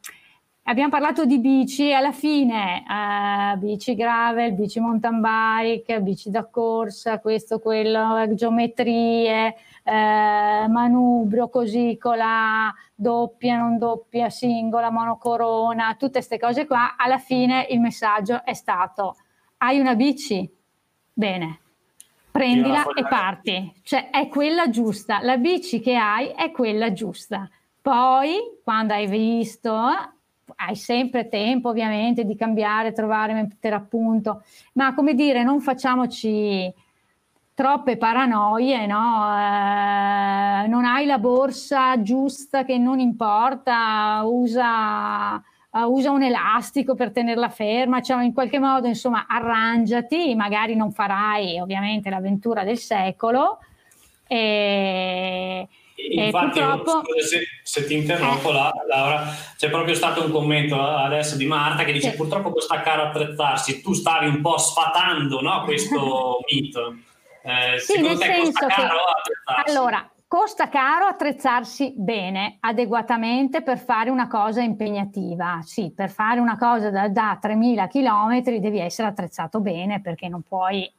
Abbiamo parlato di bici e alla fine eh, bici gravel, bici mountain bike, bici da corsa, questo, quello, geometrie, eh, manubrio così con la doppia, non doppia, singola, monocorona, tutte queste cose qua. Alla fine il messaggio è stato hai una bici? Bene, prendila e parti. Cioè è quella giusta, la bici che hai è quella giusta. Poi, quando hai visto, hai sempre tempo ovviamente di cambiare, trovare, mettere a punto, ma come dire, non facciamoci troppe paranoie, no? Eh, non hai la borsa giusta che non importa, usa, uh, usa un elastico per tenerla ferma, cioè in qualche modo insomma arrangiati, magari non farai ovviamente l'avventura del secolo. E, Infatti, purtroppo... se, se, ti interrompo, eh. Laura, c'è proprio stato un commento adesso di Marta che dice: sì. Purtroppo costa caro attrezzarsi. Tu stavi un po' sfatando no, questo mito. Eh, sì, nel senso che allora costa caro attrezzarsi bene, adeguatamente per fare una cosa impegnativa. Sì, per fare una cosa da, da 3.000 km devi essere attrezzato bene perché non puoi. Eh,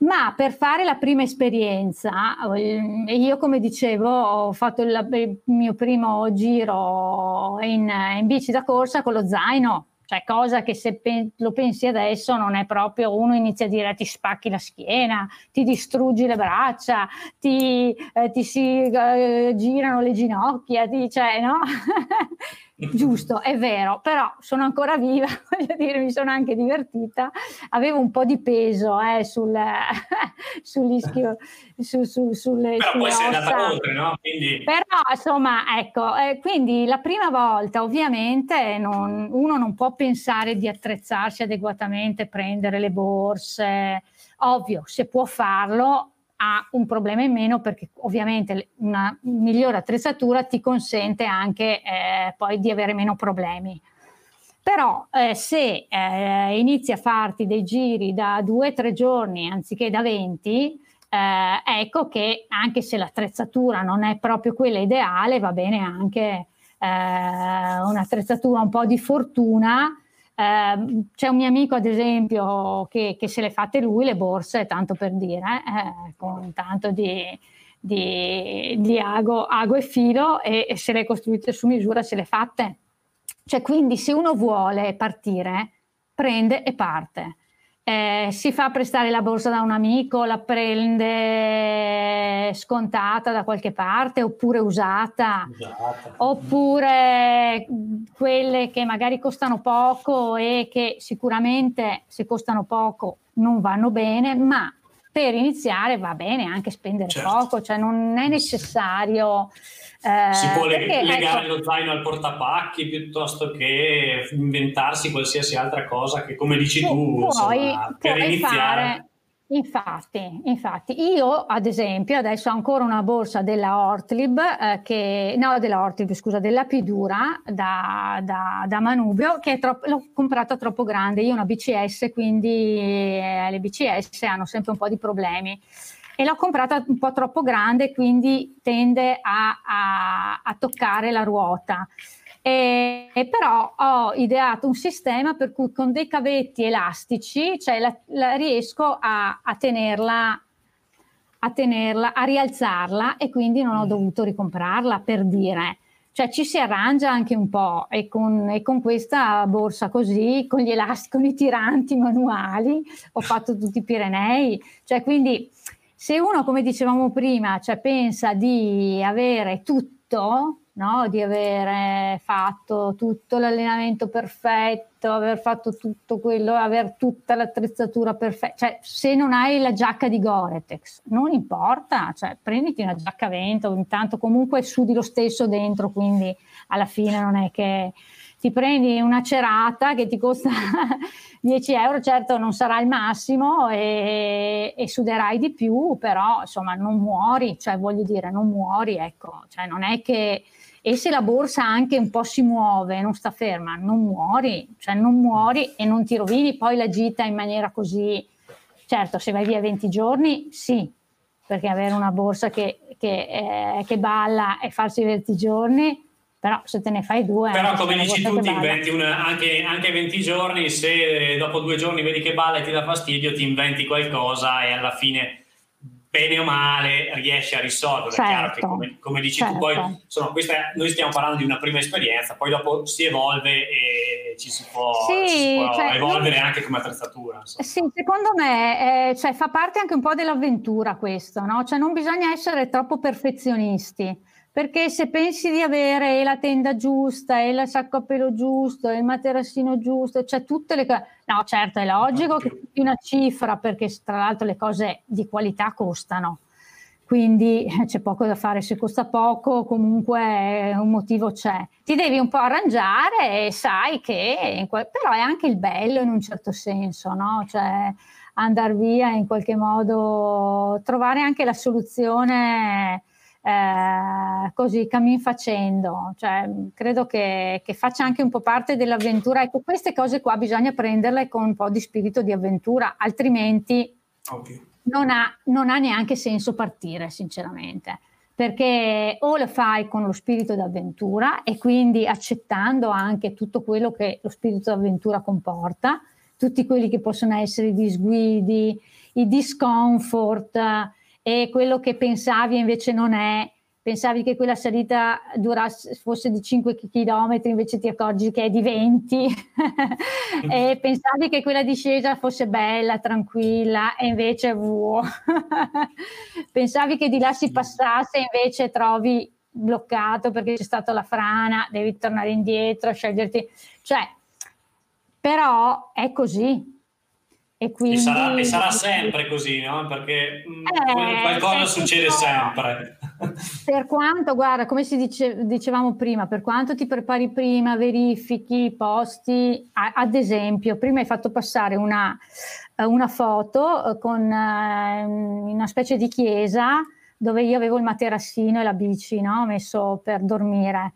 ma per fare la prima esperienza, io come dicevo ho fatto il, mio primo giro in, in, bici da corsa con lo zaino, cioè cosa che se lo pensi adesso non è proprio uno inizia a dire ti spacchi la schiena, ti distruggi le braccia, ti, eh, ti si eh, girano le ginocchia, ti, cioè no? Giusto, è vero, però sono ancora viva, voglio dire, mi sono anche divertita, avevo un po' di peso eh, sul, sull'ischio, su, su, sulle, però poi sei andata oltre, no? Quindi... Però insomma, ecco, eh, quindi la prima volta ovviamente non, uno non può pensare di attrezzarsi adeguatamente, prendere le borse, ovvio, se può farlo ha un problema in meno perché ovviamente una migliore attrezzatura ti consente anche eh, poi di avere meno problemi. Però eh, se eh, inizi a farti dei giri da due o tre giorni anziché da 20, eh, ecco che anche se l'attrezzatura non è proprio quella ideale, va bene anche eh, un'attrezzatura un po' di fortuna eh, c'è un mio amico, ad esempio, che, che, se le fatte lui le borse, tanto per dire, eh, con tanto di, di, di ago, ago, e filo e, e se le costruite su misura, se le fatte. Cioè, quindi se uno vuole partire, prende e parte eh, si fa prestare la borsa da un amico, la prende scontata da qualche parte oppure usata, usata. oppure quelle che magari costano poco e che sicuramente se costano poco non vanno bene, ma per iniziare va bene anche spendere certo. poco, cioè non è necessario eh, si può perché, legare ecco, lo zaino al portapacchi piuttosto che inventarsi qualsiasi altra cosa che, come dici tu, puoi, insomma, per iniziare. Fare, Infatti, infatti, io ad esempio adesso ho ancora una borsa della Ortlib, eh, che, no della Ortlib, scusa, della Pidura da, da, da Manubio, che troppo, l'ho comprata troppo grande, io ho una BCS, quindi eh, le BCS hanno sempre un po' di problemi. E l'ho comprata un po' troppo grande, quindi tende a, a, a toccare la ruota. E, e, però ho ideato un sistema per cui con dei cavetti elastici cioè la, la riesco a, a, tenerla, a tenerla, a rialzarla e quindi non ho dovuto ricomprarla per dire. Cioè ci si arrangia anche un po' e con, e con questa borsa così, con gli elastici, con i tiranti manuali, ho fatto tutti i Pirenei. Cioè quindi se uno, come dicevamo prima, cioè, pensa di avere tutto, no? di aver fatto tutto l'allenamento perfetto, aver fatto tutto quello, aver tutta l'attrezzatura perfetta. Cioè, se non hai la giacca di Gore-Tex, non importa, cioè, prenditi una giacca a vento, intanto comunque sudi lo stesso dentro, quindi alla fine non è che ti prendi una cerata che ti costa 10 euro, certo non sarà il massimo e, e, suderai di più, però insomma non muori, cioè voglio dire non muori, ecco, cioè non è che e se la borsa anche un po' si muove, non sta ferma, non muori, cioè non muori e non ti rovini poi la gita in maniera così, certo se vai via 20 giorni sì, perché avere una borsa che, che, eh, che balla e farsi 20 giorni però se te ne fai due però come dici tu ti una, anche, anche 20 giorni se dopo due giorni vedi che balla e ti dà fastidio ti inventi qualcosa e alla fine bene o male riesci a risolvere. Certo, è chiaro che come, come dici certo. tu poi, insomma, questa, noi stiamo parlando di una prima esperienza, poi dopo si evolve e ci si può, sì, si può cioè, evolvere io, anche come attrezzatura. Insomma. Sì, secondo me eh, cioè, fa parte anche un po' dell'avventura questo, no? Cioè non bisogna essere troppo perfezionisti perché se pensi di avere la tenda giusta e la sacco a pelo giusto il materassino giusto, cioè tutte le cose, no certo è logico che sia una cifra perché tra l'altro le cose di qualità costano, quindi eh, c'è poco da fare, se costa poco comunque un motivo c'è. Ti devi un po' arrangiare e sai che, però è anche il bello in un certo senso, no? Cioè andare via in qualche modo, trovare anche la soluzione eh, così cammin facendo, cioè, credo che, che, faccia anche un po' parte dell'avventura. Ecco, queste cose qua bisogna prenderle con un po' di spirito di avventura, altrimenti okay. non, ha, non ha neanche senso partire, sinceramente perché o lo fai con lo spirito d'avventura e quindi accettando anche tutto quello che lo spirito d'avventura comporta, tutti quelli che possono essere i disguidi, i discomfort, e quello che pensavi invece non è, pensavi che quella salita durasse, fosse di 5 km, invece ti accorgi che è di 20 e pensavi che quella discesa fosse bella, tranquilla e invece wow. pensavi che di là si passasse e invece trovi bloccato perché c'è stata la frana, devi tornare indietro, sceglierti, cioè però è così, e, quindi... e, sarà, e sarà, sempre così, no? Perché mm, eh, qualcosa succede sempre. Per quanto, guarda, come si dice, dicevamo prima, per quanto ti prepari prima, verifichi, posti, ad esempio, prima hai fatto passare una, una foto con uh, una specie di chiesa dove io avevo il materassino e la bici, no? Messo per dormire.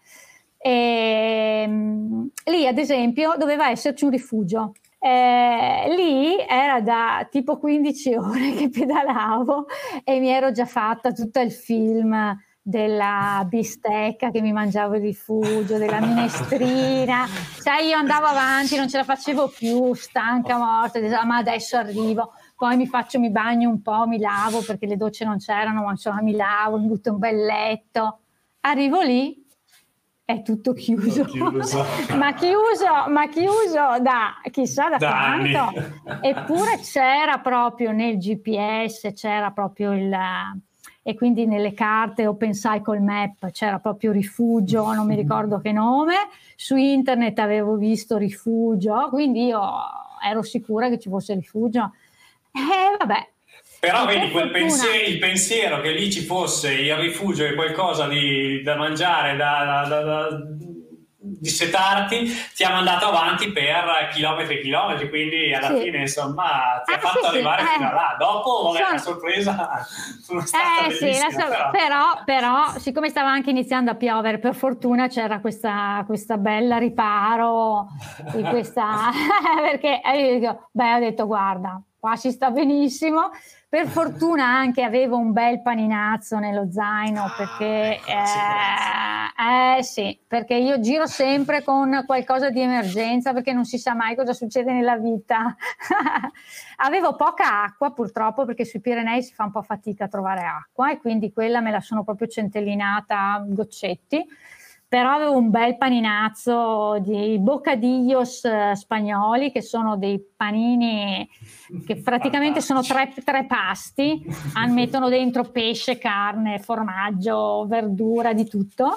E, um, lì, ad esempio, doveva esserci un rifugio eh, lì era da tipo 15 ore che pedalavo e mi ero già fatta tutto il film della bistecca che mi mangiavo il rifugio, della minestrina. Sai, io andavo avanti, non ce la facevo più, stanca, morta, ma adesso arrivo. Poi mi faccio, mi bagno un po', mi lavo perché le docce non c'erano, ma insomma mi lavo, mi butto un bel letto. Arrivo lì, è tutto chiuso, chiuso. ma chiuso, ma chiuso da chissà da, da quanto. Eppure c'era proprio nel GPS, c'era proprio il e quindi nelle carte Open Cycle Map c'era proprio rifugio, non mi ricordo che nome, su internet avevo visto rifugio, quindi io ero sicura che ci fosse rifugio. E vabbè, però vedi quel pensiero, il pensiero che lì ci fosse il rifugio e qualcosa di, da mangiare, da, da, da, di setarti, ti ha mandato avanti per chilometri e chilometri, quindi alla sì. fine insomma ti ah, ha fatto sì, arrivare sì. fino a là. Dopo, vabbè, sono... la sorpresa sono stata eh, sì, so- però. Però, però. siccome stava anche iniziando a piovere, per fortuna c'era questa, questa bella riparo, questa... perché eh, io dico, beh, ho detto guarda, qua si sta benissimo. Per fortuna anche avevo un bel paninazzo nello zaino Ah, perché, la eh, eh, sì, perché io giro sempre con qualcosa di emergenza perché non si sa mai cosa succede nella vita. avevo poca acqua purtroppo perché sui Pirenei si fa un po' fatica a trovare acqua e quindi quella me la sono proprio centellinata a goccetti però avevo un bel paninazzo di bocadillos eh, spagnoli che sono dei panini che praticamente sono tre, tre pasti, mettono dentro pesce, carne, formaggio, verdura, di tutto.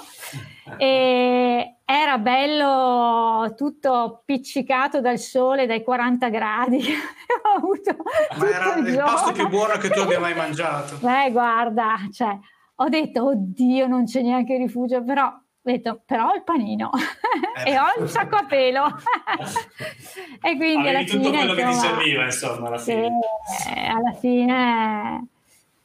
E era bello tutto appiccicato dal sole, dai 40 gradi. Ho avuto Ma era il giorno. pasto più buono che tu abbia mai mangiato. Beh, guarda, cioè, ho detto, oddio, non c'è neanche rifugio, però ho detto, però ho il panino Eh. e ho il sacco a pelo. e quindi alla tutto fine, quello che ti serviva, insomma, alla sì, fine. eh, alla fine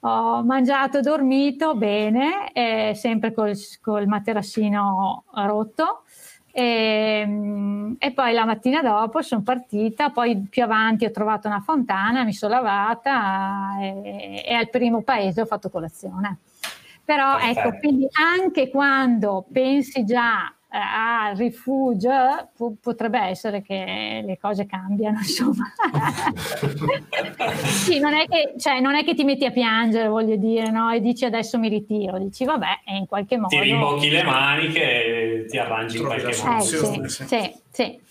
ho mangiato, dormito bene, eh, sempre col, col materassino rotto. E, mm, e poi la mattina dopo sono partita, poi più avanti ho trovato una fontana, mi sono lavata e, e al primo paese ho fatto colazione. Però Perfetto. ecco, quindi anche quando pensi già eh, al rifugio, po- potrebbe essere che le cose cambiano, insomma. sì, non è, che, cioè, non è che ti metti a piangere, voglio dire, no? E dici adesso mi ritiro, dici vabbè, e in qualche modo... Ti rimbocchi le maniche e ti arrangi in qualche modo. Eh, sì, sì. sì, sì.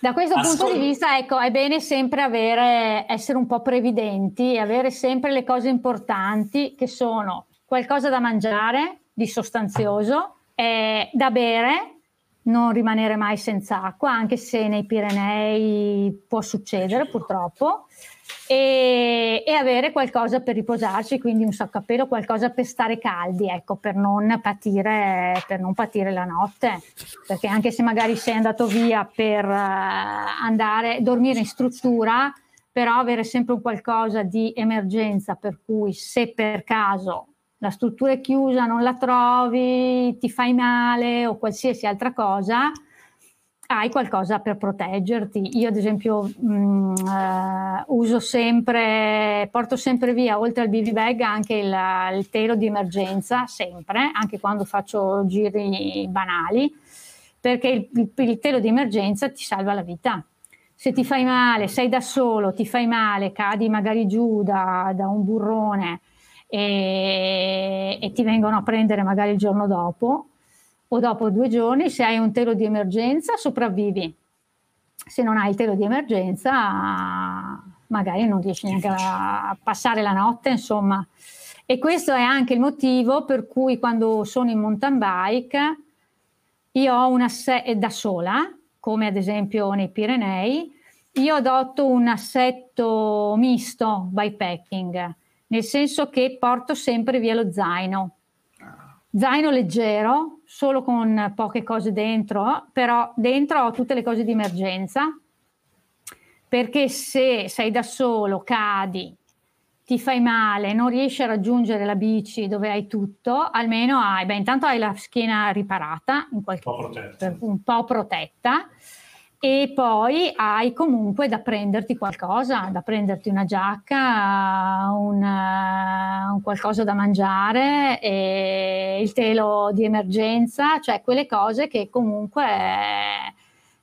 Da questo Ascol- punto di vista, ecco, è bene sempre avere, essere un po' previdenti e avere sempre le cose importanti che sono qualcosa da mangiare di sostanzioso, eh, da bere, non rimanere mai senza acqua, anche se nei Pirenei può succedere purtroppo, e, e avere qualcosa per riposarci, quindi un sacco a pelo, qualcosa per stare caldi, ecco, per non patire, per non patire la notte, perché anche se magari sei andato via per eh, andare dormire in struttura, però avere sempre un qualcosa di emergenza per cui se per caso la struttura è chiusa, non la trovi, ti fai male o qualsiasi altra cosa, hai qualcosa per proteggerti. Io ad esempio mh, eh, uso sempre, porto sempre via, oltre al BB bag, anche il, il telo di emergenza, sempre, anche quando faccio giri banali, perché il, il- il telo di emergenza ti salva la vita. Se ti fai male, sei da solo, ti fai male, cadi magari giù da, da un burrone e, e ti vengono a prendere magari il giorno dopo o dopo due giorni, se hai un telo di emergenza sopravvivi. Se non hai il telo di emergenza magari non riesci neanche a passare la notte, insomma. E questo è anche il motivo per cui quando sono in mountain bike io ho una se- da sola, come ad esempio nei Pirenei, io adotto un assetto misto bikepacking, nel senso che porto sempre via lo zaino. Zaino leggero, solo con poche cose dentro, però dentro ho tutte le cose di emergenza, perché se sei da solo, cadi, ti fai male, non riesci a raggiungere la bici dove hai tutto, almeno hai, beh, intanto hai la schiena riparata, in qualche Un po' protetta. un po' protetta, e poi hai comunque da prenderti qualcosa, da prenderti una giacca, un, eh, un qualcosa da mangiare, e il telo di emergenza, cioè quelle cose che comunque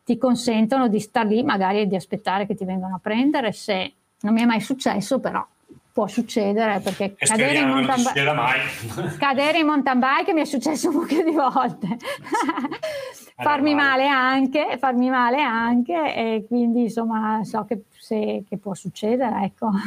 ti consentono di star lì, magari di aspettare che ti vengano a prendere, se non mi è mai successo, però può succedere perché cadere in mountain bike cadere in mountain bike mi è successo un pochino di volte farmi male anche farmi male anche e quindi insomma so che, se- che può succedere ecco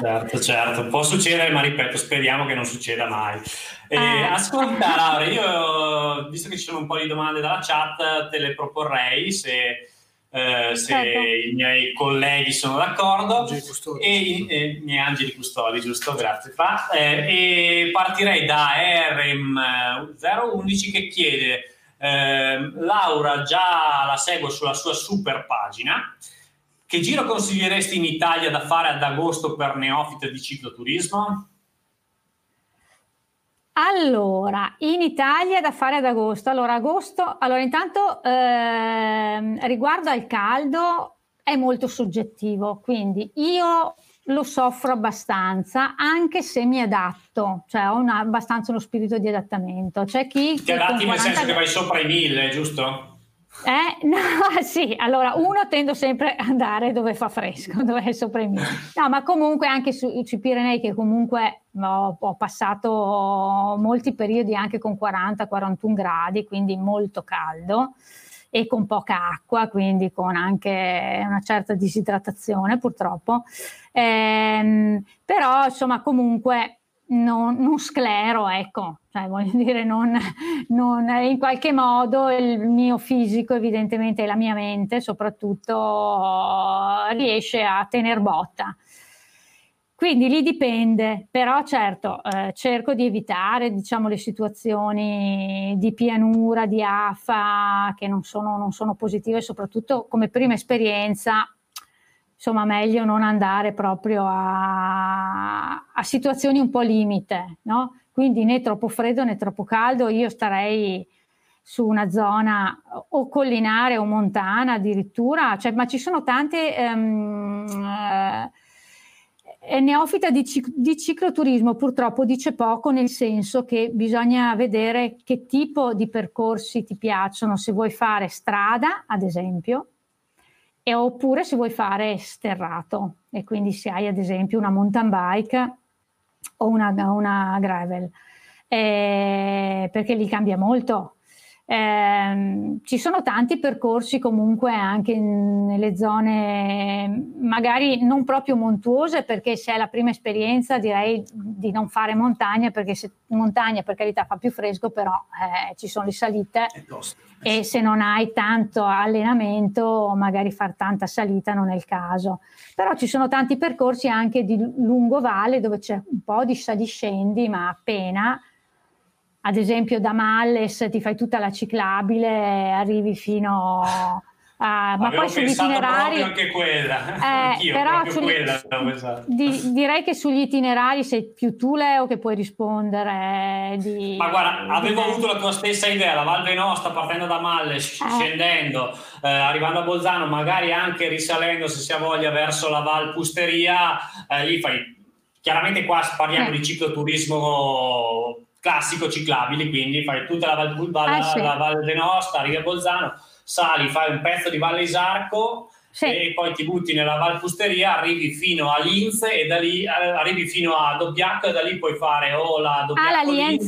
Certo, certo, può succedere, ma ripeto, speriamo che non succeda mai. Eh, Eh. Ascolta, Laura, io, visto che ci sono un po' di domande dalla chat, te le proporrei se, eh, se Certo. i miei colleghi sono d'accordo. Angeli Custodi. E i e i miei angeli custodi, giusto? Grazie. Fra. Eh, e partirei da RM011 che chiede: ehm, Laura, già la seguo sulla sua super pagina. Che giro consiglieresti in Italia da fare ad agosto per neofite di cicloturismo? Allora, in Italia da fare ad agosto. Allora, agosto, allora intanto ehm, riguardo al caldo è molto soggettivo, quindi io lo soffro abbastanza, anche se mi adatto, cioè ho una, abbastanza uno spirito di adattamento. C'è chi... Ti adatti nel senso che vai sopra i mille, giusto? Eh, no, sì, allora uno tendo sempre ad andare dove fa fresco, dove è sopra i mille. No, ma comunque anche su, sui Pirenei che comunque ho, ho, passato molti periodi anche con 40-41 gradi, quindi molto caldo e con poca acqua, quindi con anche una certa disidratazione purtroppo. Ehm, però insomma comunque non, non sclero, ecco, cioè, voglio dire, non, non, in qualche modo il mio fisico, evidentemente la mia mente soprattutto, riesce a tener botta. Quindi lì dipende, però certo eh, cerco di evitare diciamo, le situazioni di pianura, di afa che non sono, non sono positive, soprattutto come prima esperienza, insomma meglio non andare proprio a, a situazioni un po' limite, no? quindi né troppo freddo né troppo caldo, io starei su una zona o collinare o montana addirittura, cioè, ma ci sono tante... Um, uh, è neofita di, di, cicloturismo, purtroppo dice poco nel senso che bisogna vedere che tipo di percorsi ti piacciono, se vuoi fare strada, ad esempio, e oppure se vuoi fare sterrato. E quindi se hai ad esempio una mountain bike o una, una gravel, eh, perché lì cambia molto eh, ci sono tanti percorsi comunque anche nelle zone magari non proprio montuose perché se è la prima esperienza direi di non fare montagna perché se montagna per carità fa più fresco però eh, ci sono le salite. E se non hai tanto allenamento magari far tanta salita non è il caso. Però ci sono tanti percorsi anche di lungo valle dove c'è un po' di saliscendi ma appena ad esempio da Malles ti fai tutta la ciclabile, arrivi fino a... ma poi sugli itinerari anche quella. Eh, però sugli, quella, di, direi che sugli itinerari sei più tu Leo che puoi rispondere di, ma guarda avevo di avuto la tua stessa idea la Val Venosta partendo da Malles eh. scendendo eh, arrivando a Bolzano magari anche risalendo se si ha voglia verso la Val Pusteria eh, lì fai chiaramente qua parliamo di cicloturismo classico ciclabili, quindi fai tutta la Val, Val, ah, sì. la Val Venosta, arrivi a Bolzano, sali, fai un pezzo di Valle Isarco sì. e poi ti butti nella Val Fusteria, arrivi fino a Linz e da lì eh, arrivi fino a Dobbiaco e da lì puoi fare o la Dobbiaco ah, Linz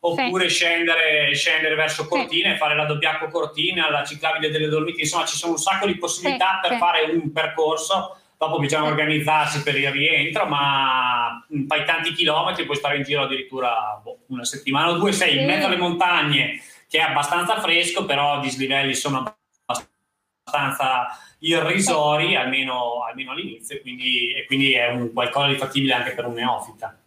oppure sì. scendere, scendere, verso Cortina e fare la Dobbiaco Cortina, la ciclabile delle Dolomiti, insomma ci sono un sacco di possibilità per fare un percorso dopo bisogna organizzarsi per il rientro, ma fai tanti chilometri, puoi stare in giro addirittura boh, una settimana o due, sei in mezzo alle montagne, che è abbastanza fresco, però i dislivelli sono abbastanza irrisori, almeno, almeno all'inizio, quindi, e quindi è un qualcosa di fattibile anche per un neofita.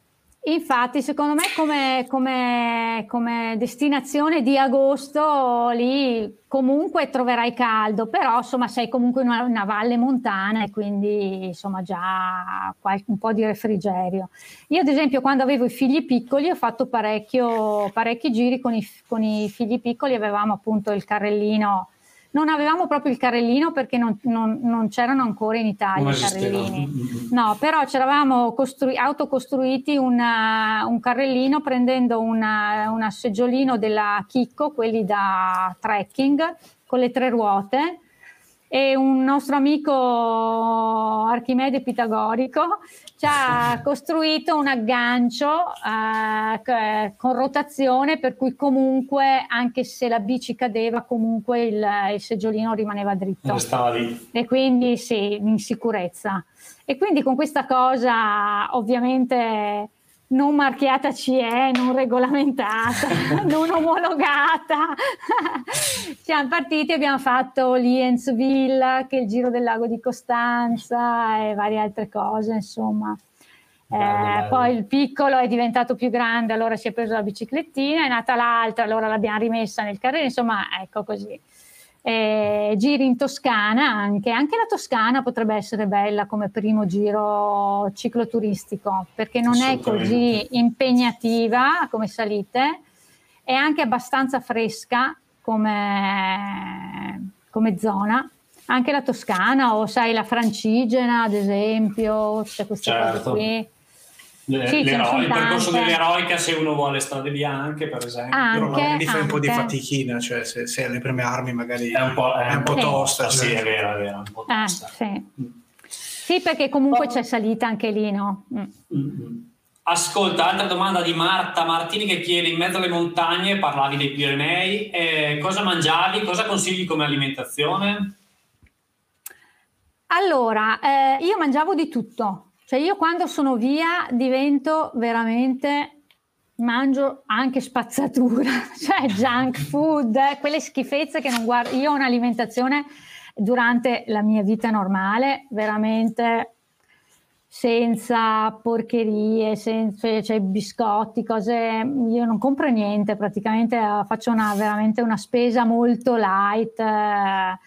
Infatti, secondo me come, come, come, destinazione di agosto lì comunque troverai caldo, però insomma sei comunque in una, una valle montana e quindi insomma già qualche, un po' di refrigerio. Io ad esempio quando avevo i figli piccoli ho fatto parecchi giri con i, con i figli piccoli, avevamo appunto il carrellino non avevamo proprio il carrellino perché non, non, non c'erano ancora in Italia i carrellini. No, però ci eravamo costru- autocostruiti una, un carrellino prendendo un seggiolino della Chicco, quelli da trekking, con le tre ruote e un nostro amico Archimede Pitagorico. Ci ha costruito un aggancio eh, con rotazione per cui comunque anche se la bici cadeva comunque il, il seggiolino rimaneva dritto. E quindi sì in sicurezza. E quindi con questa cosa ovviamente non marchiata CE, non regolamentata, non omologata. Siamo partiti, abbiamo fatto Lienzville, che è il giro del lago di Costanza e varie altre cose, insomma. Eh, poi il piccolo è diventato più grande, allora si è preso la biciclettina, è nata l'altra, allora l'abbiamo rimessa nel carrello, insomma, ecco così eh, giri in Toscana anche, anche la Toscana potrebbe essere bella come primo giro cicloturistico perché non è così impegnativa come salite, è anche abbastanza fresca come, come zona Anche la toscana o sai la francigena ad esempio, c'è queste certo. cose qui. Le, sì, il percorso dell'eroica se uno vuole strade bianche per esempio anche, però magari fai un po' di fatichina cioè se, se alle prime armi magari è un po', è, è un po tosta sì, cioè. è vero è vero un po' ah, tosta sì. Mm. sì. perché comunque oh. c'è salita anche lì no? Mm. Mm-hmm. Ascolta, altra domanda di Marta Martini che chiede in mezzo alle montagne, parlavi dei Pirenei, eh, cosa mangiavi, cosa consigli come alimentazione? Allora, eh, io mangiavo di tutto, cioè io quando sono via divento veramente, mangio anche spazzatura, cioè junk food, eh, quelle schifezze che non guardo. Io ho un'alimentazione durante la mia vita normale veramente senza porcherie, senza cioè, biscotti, cose. Io non compro niente, praticamente eh, faccio una, veramente una spesa molto light. Eh,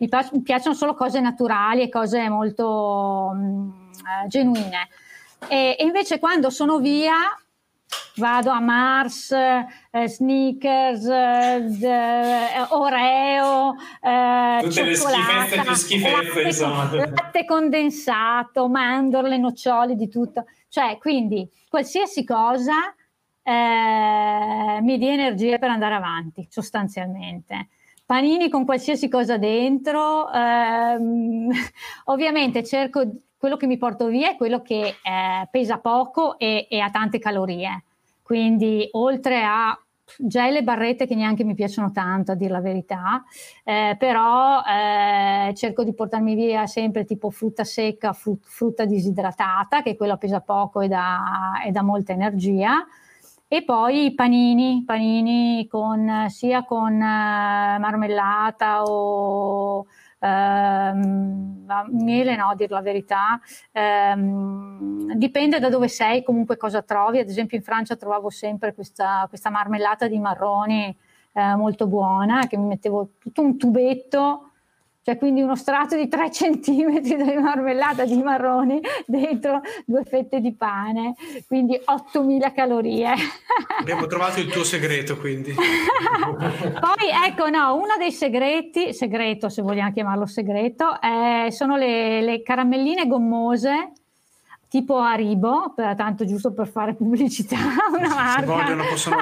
mi, mi, piacciono solo cose naturali e cose molto mh, mm, eh, genuine. E, e, invece quando sono via vado a Mars, eh, Sneakers, eh, Oreo, eh, tutte le schifezze più schifezze, insomma. Latte condensato, mandorle, noccioli, di tutto. Cioè, quindi qualsiasi cosa eh, mi dia energie per andare avanti, sostanzialmente panini con qualsiasi cosa dentro. Ehm, ovviamente cerco quello che mi porto via è quello che eh, pesa poco e, e, ha tante calorie. Quindi oltre a già le barrette che neanche mi piacciono tanto, a dire la verità, eh, però eh, cerco di portarmi via sempre tipo frutta secca, frut- frutta disidratata, che quella pesa poco e dà, e dà molta energia e poi panini, panini con, sia con uh, marmellata o ehm, miele, no, a dir la verità. Ehm, dipende da dove sei, comunque cosa trovi. Ad esempio in Francia trovavo sempre questa, questa marmellata di marroni eh, molto buona che mi mettevo tutto un tubetto cioè quindi uno strato di 3 cm di marmellata di marroni dentro due fette di pane, quindi 8000 calorie. Abbiamo trovato il tuo segreto quindi. Poi ecco, no, uno dei segreti, segreto se vogliamo chiamarlo segreto, eh, sono le, le caramelline gommose tipo Haribo, per, tanto giusto per fare pubblicità, una marca. Se vogliono possono,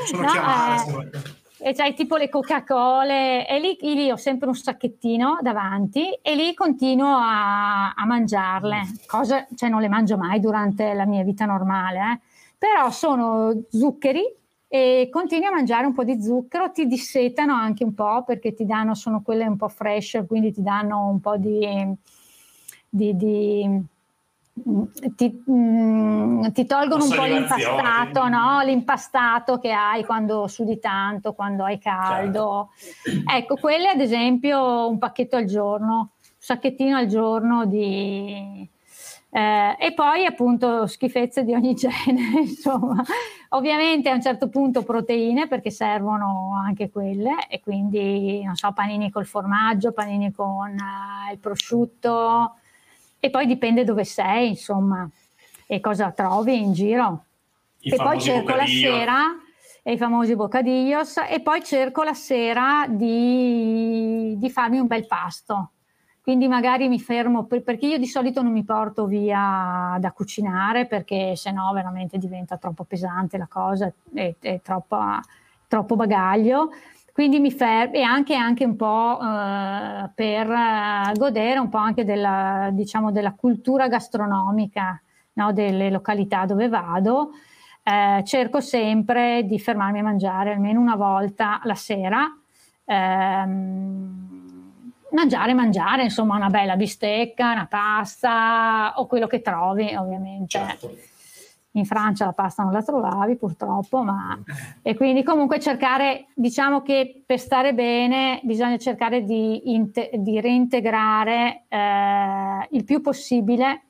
possono no, chiamare. Eh, e c'hai tipo le Coca-Cola e lì, lì, ho sempre un sacchettino davanti e lì continuo a, a mangiarle, cosa, cioè non le mangio mai durante la mia vita normale, eh. però sono zuccheri e continui a mangiare un po' di zucchero, ti dissetano anche un po' perché ti danno, sono quelle un po' fresh, quindi ti danno un po' di, di, di ti, mm, ti, tolgono un po' l'impastato, no? l'impastato che hai quando sudi tanto, quando hai caldo. Certo. Ecco, quelle ad esempio un pacchetto al giorno, un sacchettino al giorno di... Eh, e poi appunto schifezze di ogni genere, insomma. Ovviamente a un certo punto proteine perché servono anche quelle e quindi, non so, panini col formaggio, panini con eh, il prosciutto, e poi dipende dove sei, insomma, e cosa trovi in giro. I e poi cerco bocadillo. la sera, i famosi bocadillos, e poi cerco la sera di, di farmi un bel pasto. Quindi magari mi fermo, per, perché io di solito non mi porto via da cucinare, perché sennò veramente diventa troppo pesante la cosa, è troppo, troppo bagaglio quindi mi fermo e anche, anche un po' eh, per eh, godere un po' anche della, diciamo, della cultura gastronomica no? delle località dove vado. Eh, cerco sempre di fermarmi a mangiare almeno una volta la sera. Ehm, mangiare, mangiare, insomma, una bella bistecca, una pasta o quello che trovi, ovviamente. Certo in Francia la pasta non la trovavi purtroppo, ma... Eh. e quindi comunque cercare, diciamo che per stare bene bisogna cercare di, inte- di reintegrare eh, il più possibile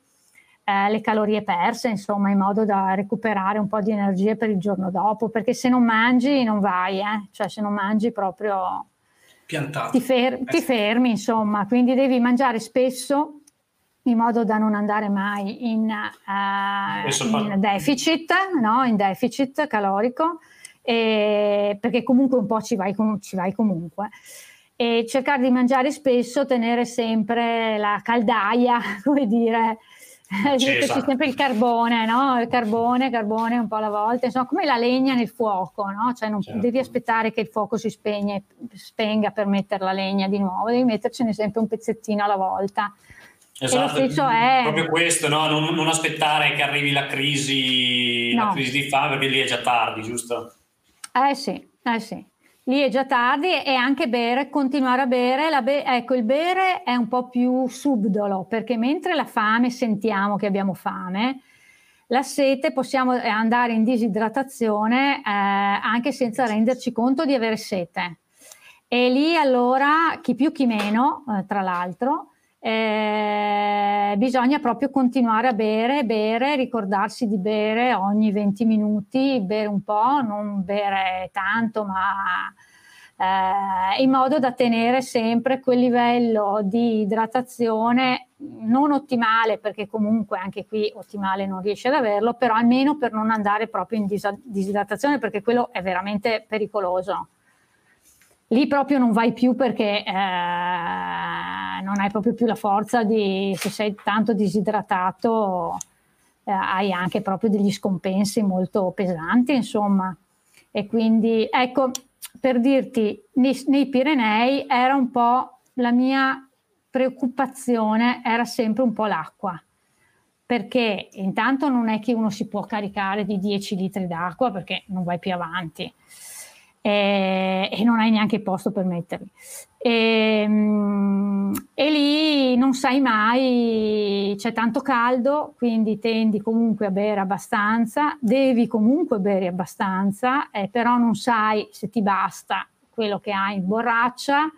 eh, le calorie perse, insomma, in modo da recuperare un po' di energie per il giorno dopo, perché se non mangi non vai, eh? cioè se non mangi proprio... Piantato. Ti, fer- ti fermi, insomma, quindi devi mangiare spesso in modo da non andare mai in, uh, in deficit, no? in deficit calorico, e, perché comunque un po' ci vai, ci vai comunque. e cercare di mangiare spesso, tenere sempre la caldaia, come dire, c'è sempre il carbone, no? Il carbone, carbone un po' alla volta, insomma, come la legna nel fuoco, no? Cioè non certo. devi aspettare che il fuoco si spegne, spenga per mettere la legna di nuovo, devi mettercene sempre un pezzettino alla volta. Esatto, è... proprio questo, no? non, non, aspettare che arrivi la crisi, no. la crisi di fame perché lì è già tardi, giusto? Eh sì, eh sì lì è già tardi e anche bere, continuare a bere. Be- ecco, il bere è un po' più subdolo perché mentre la fame sentiamo che abbiamo fame, la sete possiamo eh, andare in disidratazione eh, anche senza renderci conto di avere sete. E lì allora, chi più chi meno, eh, tra l'altro, eh, bisogna proprio continuare a bere, bere, ricordarsi di bere ogni 20 minuti, bere un po', non bere tanto, ma eh, in modo da tenere sempre quel livello di idratazione non ottimale, perché comunque anche qui ottimale non riesce ad averlo, però almeno per non andare proprio in dis- disidratazione, perché quello è veramente pericoloso lì proprio non vai più perché eh, non hai proprio più la forza di, se sei tanto disidratato, eh, hai anche proprio degli scompensi molto pesanti, insomma. E quindi, ecco, per dirti, nei, nei Pirenei era un po' la mia preoccupazione, era sempre un po' l'acqua perché intanto non è che uno si può caricare di 10 litri d'acqua perché non vai più avanti e, e non hai neanche posto per metterli. E, mm, e, lì non sai mai, c'è tanto caldo, quindi tendi comunque a bere abbastanza, devi comunque bere abbastanza, eh, però non sai se ti basta quello che hai in borraccia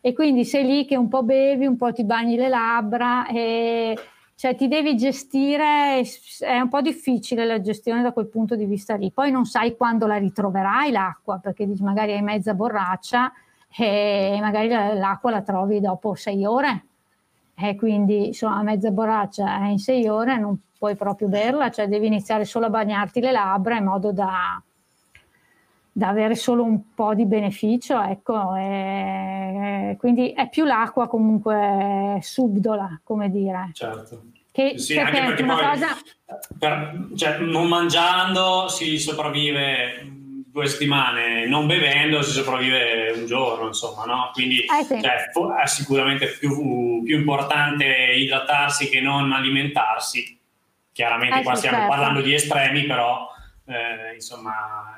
e quindi sei lì che un po' bevi, un po' ti bagni le labbra e cioè ti devi gestire, è un po' difficile la gestione da quel punto di vista lì. Poi non sai quando la ritroverai l'acqua, perché magari hai mezza borraccia e magari l'acqua la trovi dopo sei ore. E quindi insomma mezza borraccia in sei ore non puoi proprio berla, cioè devi iniziare solo a bagnarti le labbra in modo da, da avere solo un po' di beneficio, ecco, e quindi è più l'acqua comunque subdola, come dire. Certo. Che, sì, perché, perché una cosa... Per, cioè, non mangiando si sopravvive due settimane, non bevendo si sopravvive un giorno, insomma, no? Quindi eh sì. cioè, è sicuramente più, più, importante idratarsi che non alimentarsi. Chiaramente eh qua sì, stiamo certo. parlando di estremi, però eh, insomma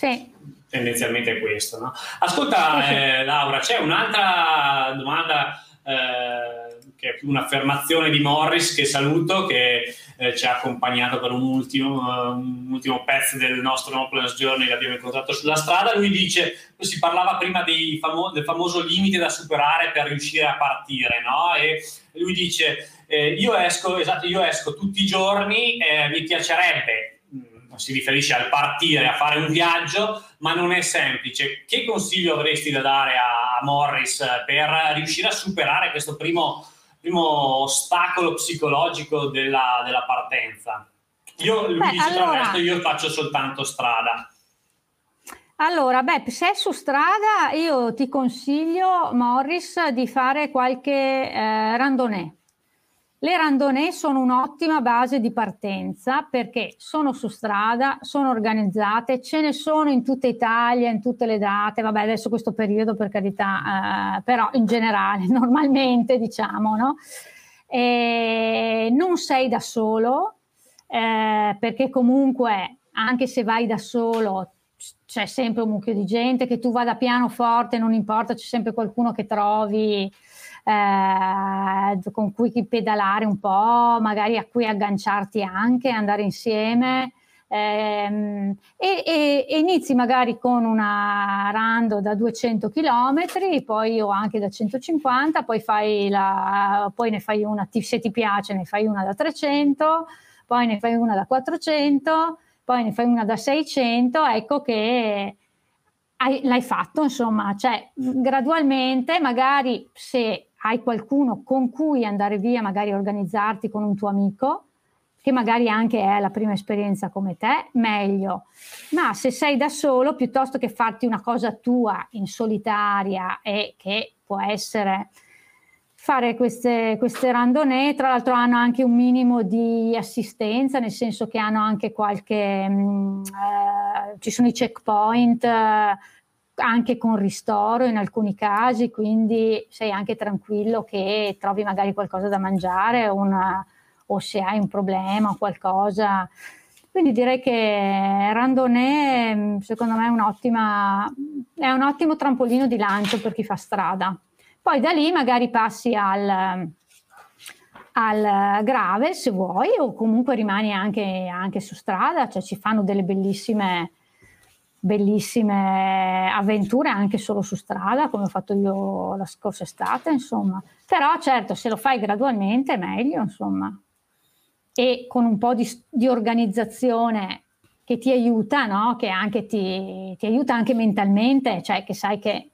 sì. Tendenzialmente è questo. No? Ascolta, eh, Laura, c'è un'altra domanda eh, che è più un'affermazione di Morris che saluto, che eh, ci ha accompagnato per un ultimo, un ultimo pezzo del nostro No Plans Journey, l'abbiamo incontrato sulla strada. Lui dice: si parlava prima famo- del famoso limite da superare per riuscire a partire, no? E lui dice: eh, io esco, esatto, io esco tutti i giorni, eh, mi piacerebbe si riferisce al partire, a fare un viaggio, ma non è semplice. Che consiglio avresti da dare a Morris per riuscire a superare questo primo, primo ostacolo psicologico della, della partenza? Io, lui beh, dice allora, resto, io faccio soltanto strada. Allora, beh, se è su strada, io ti consiglio, Morris, di fare qualche eh, randonnée le randonnée sono un'ottima base di partenza perché sono su strada, sono organizzate, ce ne sono in tutta Italia, in tutte le date, vabbè adesso questo periodo per carità, eh, però in generale, normalmente diciamo, no? E non sei da solo eh, perché comunque anche se vai da solo c'è sempre un mucchio di gente, che tu vada pianoforte, non importa, c'è sempre qualcuno che trovi eh, con cui pedalare un po', magari a cui agganciarti anche, andare insieme. Ehm, e, e, e, inizi magari con una rando da 200 km, poi o anche da 150, poi, fai la, poi ne fai una, se ti piace, ne fai una da 300, poi ne fai una da 400, poi ne fai una da 600, ecco che hai, l'hai fatto, insomma, cioè gradualmente, magari se hai qualcuno con cui andare via, magari organizzarti con un tuo amico, che magari anche è la prima esperienza come te, meglio. Ma se sei da solo, piuttosto che farti una cosa tua in solitaria e che può essere fare queste, queste randonnée, tra l'altro hanno anche un minimo di assistenza, nel senso che hanno anche qualche, mh, mm, eh, ci sono i checkpoint eh, anche con ristoro in alcuni casi, quindi sei anche tranquillo che trovi magari qualcosa da mangiare una, o se hai un problema o qualcosa. Quindi direi che randonnée mm, secondo me è, un'ottima, è un ottimo trampolino di lancio per chi fa strada. Poi da lì magari passi al, al gravel se vuoi o comunque rimani anche, anche, su strada, cioè ci fanno delle bellissime, bellissime avventure anche solo su strada come ho fatto io la scorsa estate insomma. Però certo se lo fai gradualmente è meglio insomma e con un po' di, di organizzazione che ti aiuta, no? che anche ti, ti aiuta anche mentalmente, cioè che sai che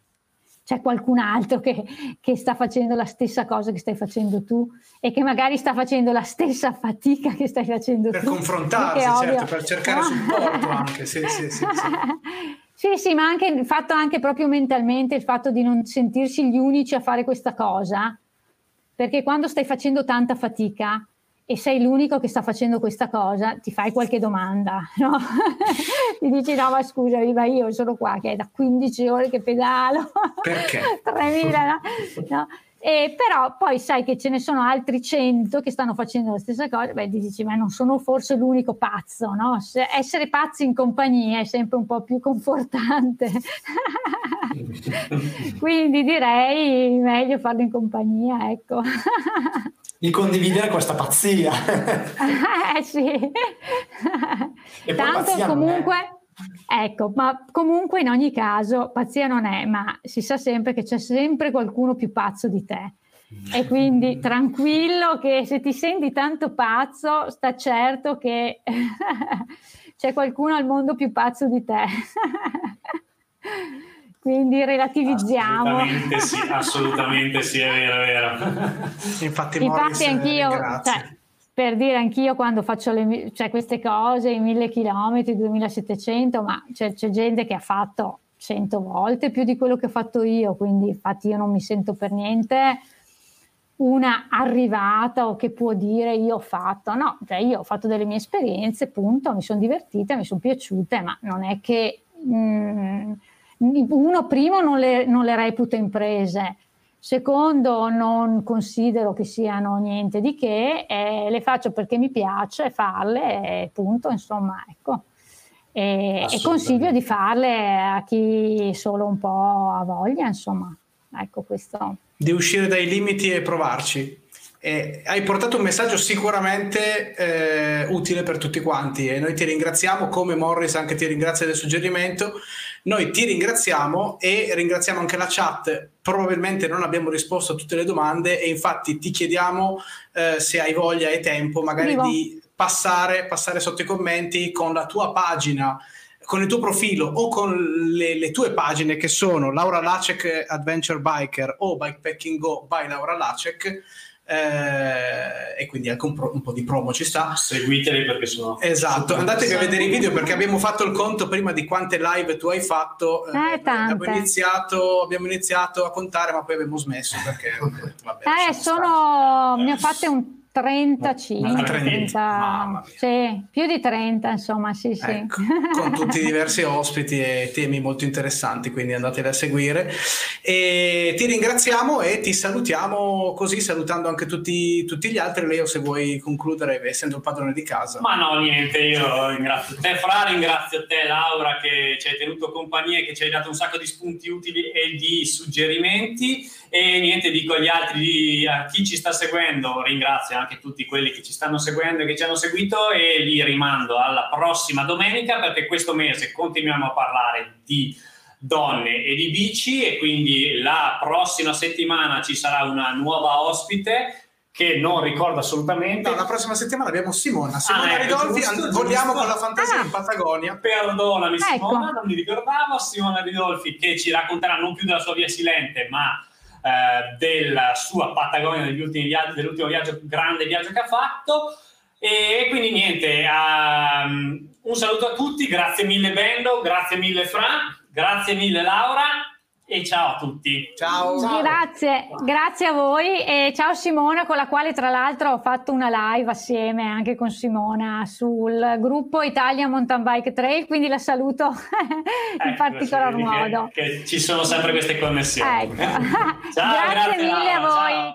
c'è qualcun altro che, che, sta facendo la stessa cosa che stai facendo tu e che magari sta facendo la stessa fatica che stai facendo per tu. Per confrontarsi, certo, per cercare no? supporto anche. Sì, sì, sì, sì. sì, ma anche il fatto anche proprio mentalmente, il fatto di non sentirsi gli unici a fare questa cosa, perché quando stai facendo tanta fatica, e sei l'unico che sta facendo questa cosa, ti fai qualche domanda, no? ti dici no ma scusa, ma io sono qua che è da 15 ore che pedalo. Perché? 3000, no? no? E però poi sai che ce ne sono altri 100 che stanno facendo la stessa cosa, beh ti dici ma non sono forse l'unico pazzo, no? Se essere pazzi in compagnia è sempre un po' più confortante. Quindi direi meglio farlo in compagnia, ecco di condividere questa pazzia. eh sì. Tanto comunque, ecco, ma comunque in ogni caso pazzia non è, ma si sa sempre che c'è sempre qualcuno più pazzo di te. E quindi tranquillo che se ti senti tanto pazzo, sta certo che c'è qualcuno al mondo più pazzo di te. quindi relativizziamo. Assolutamente sì, assolutamente sì, è vero, è vero. Infatti, Infatti anch'io, cioè, per dire anch'io quando faccio le, cioè, queste cose, i mille chilometri, 2700, ma c'è, c'è gente che ha fatto cento volte più di quello che ho fatto io, quindi infatti io non mi sento per niente una arrivata o che può dire io ho fatto, no, cioè io ho fatto delle mie esperienze, punto, mi sono divertita, mi sono piaciute, ma non è che... Mh, mm, uno, primo, non le, non le reputo imprese, secondo, non considero che siano niente di che, eh, le faccio perché mi piace farle, e punto, insomma, ecco. E, e, consiglio di farle a chi solo un po' ha voglia, insomma, ecco questo. Di uscire dai limiti e provarci. Eh, hai portato un messaggio sicuramente eh, utile per tutti quanti e noi ti ringraziamo, come Morris anche ti ringrazia del suggerimento. Noi ti ringraziamo e ringraziamo anche la chat. Probabilmente non abbiamo risposto a tutte le domande e infatti ti chiediamo eh, se hai voglia e tempo magari Vivo. di passare, passare sotto i commenti con la tua pagina con il tuo profilo o con le, le, tue pagine che sono Laura Lacek Adventure Biker o Bikepacking Go by Laura Lacek eh, e quindi anche un, pro, un, po' di promo ci sta. Seguiteli perché sono. Esatto, andatevi a vedere i video perché abbiamo fatto il conto prima di quante live tu hai fatto. Eh, eh abbiamo, iniziato, abbiamo, iniziato, a contare, ma poi abbiamo smesso perché. Vabbè, eh, sono. Ne ho fatte un 35, 30, sì, più di 30 insomma, sì, sì. Ecco, con tutti i diversi ospiti e temi molto interessanti, quindi andateli a seguire. E ti ringraziamo e ti salutiamo così, salutando anche tutti, tutti gli altri. Leo, se vuoi concludere, essendo il padrone di casa. Ma no, niente, io ringrazio te Fra, ringrazio te Laura che ci hai tenuto compagnia e che ci hai dato un sacco di spunti utili e di suggerimenti e niente, dico agli altri, a chi ci sta seguendo, ringrazio anche tutti quelli che ci stanno seguendo e che ci hanno seguito e li rimando alla prossima domenica perché questo mese continuiamo a parlare di donne e di bici e quindi la prossima settimana ci sarà una nuova ospite che non ricordo assolutamente. No, la prossima settimana abbiamo Simona. Simona ah, Ridolfi, giusto, vogliamo con la fantasia ah. in Patagonia. Perdonami Simona, ecco. non mi ricordavo. Simona Ridolfi che ci racconterà non più della sua via silente, ma eh, della sua Patagonia degli ultimi viaggi, dell'ultimo viaggio, grande viaggio che ha fatto. E quindi niente, um, un saluto a tutti, grazie mille Bendo, grazie mille Fra, grazie mille Laura e ciao a tutti. Ciao. ciao. Grazie, grazie a voi e ciao Simona con la quale tra l'altro ho fatto una live assieme anche con Simona sul gruppo Italia Mountain Bike Trail, quindi la saluto in ecco, particolar modo. Che, che, ci sono sempre queste connessioni. Ecco. ciao, grazie, grazie mille a voi. Ciao.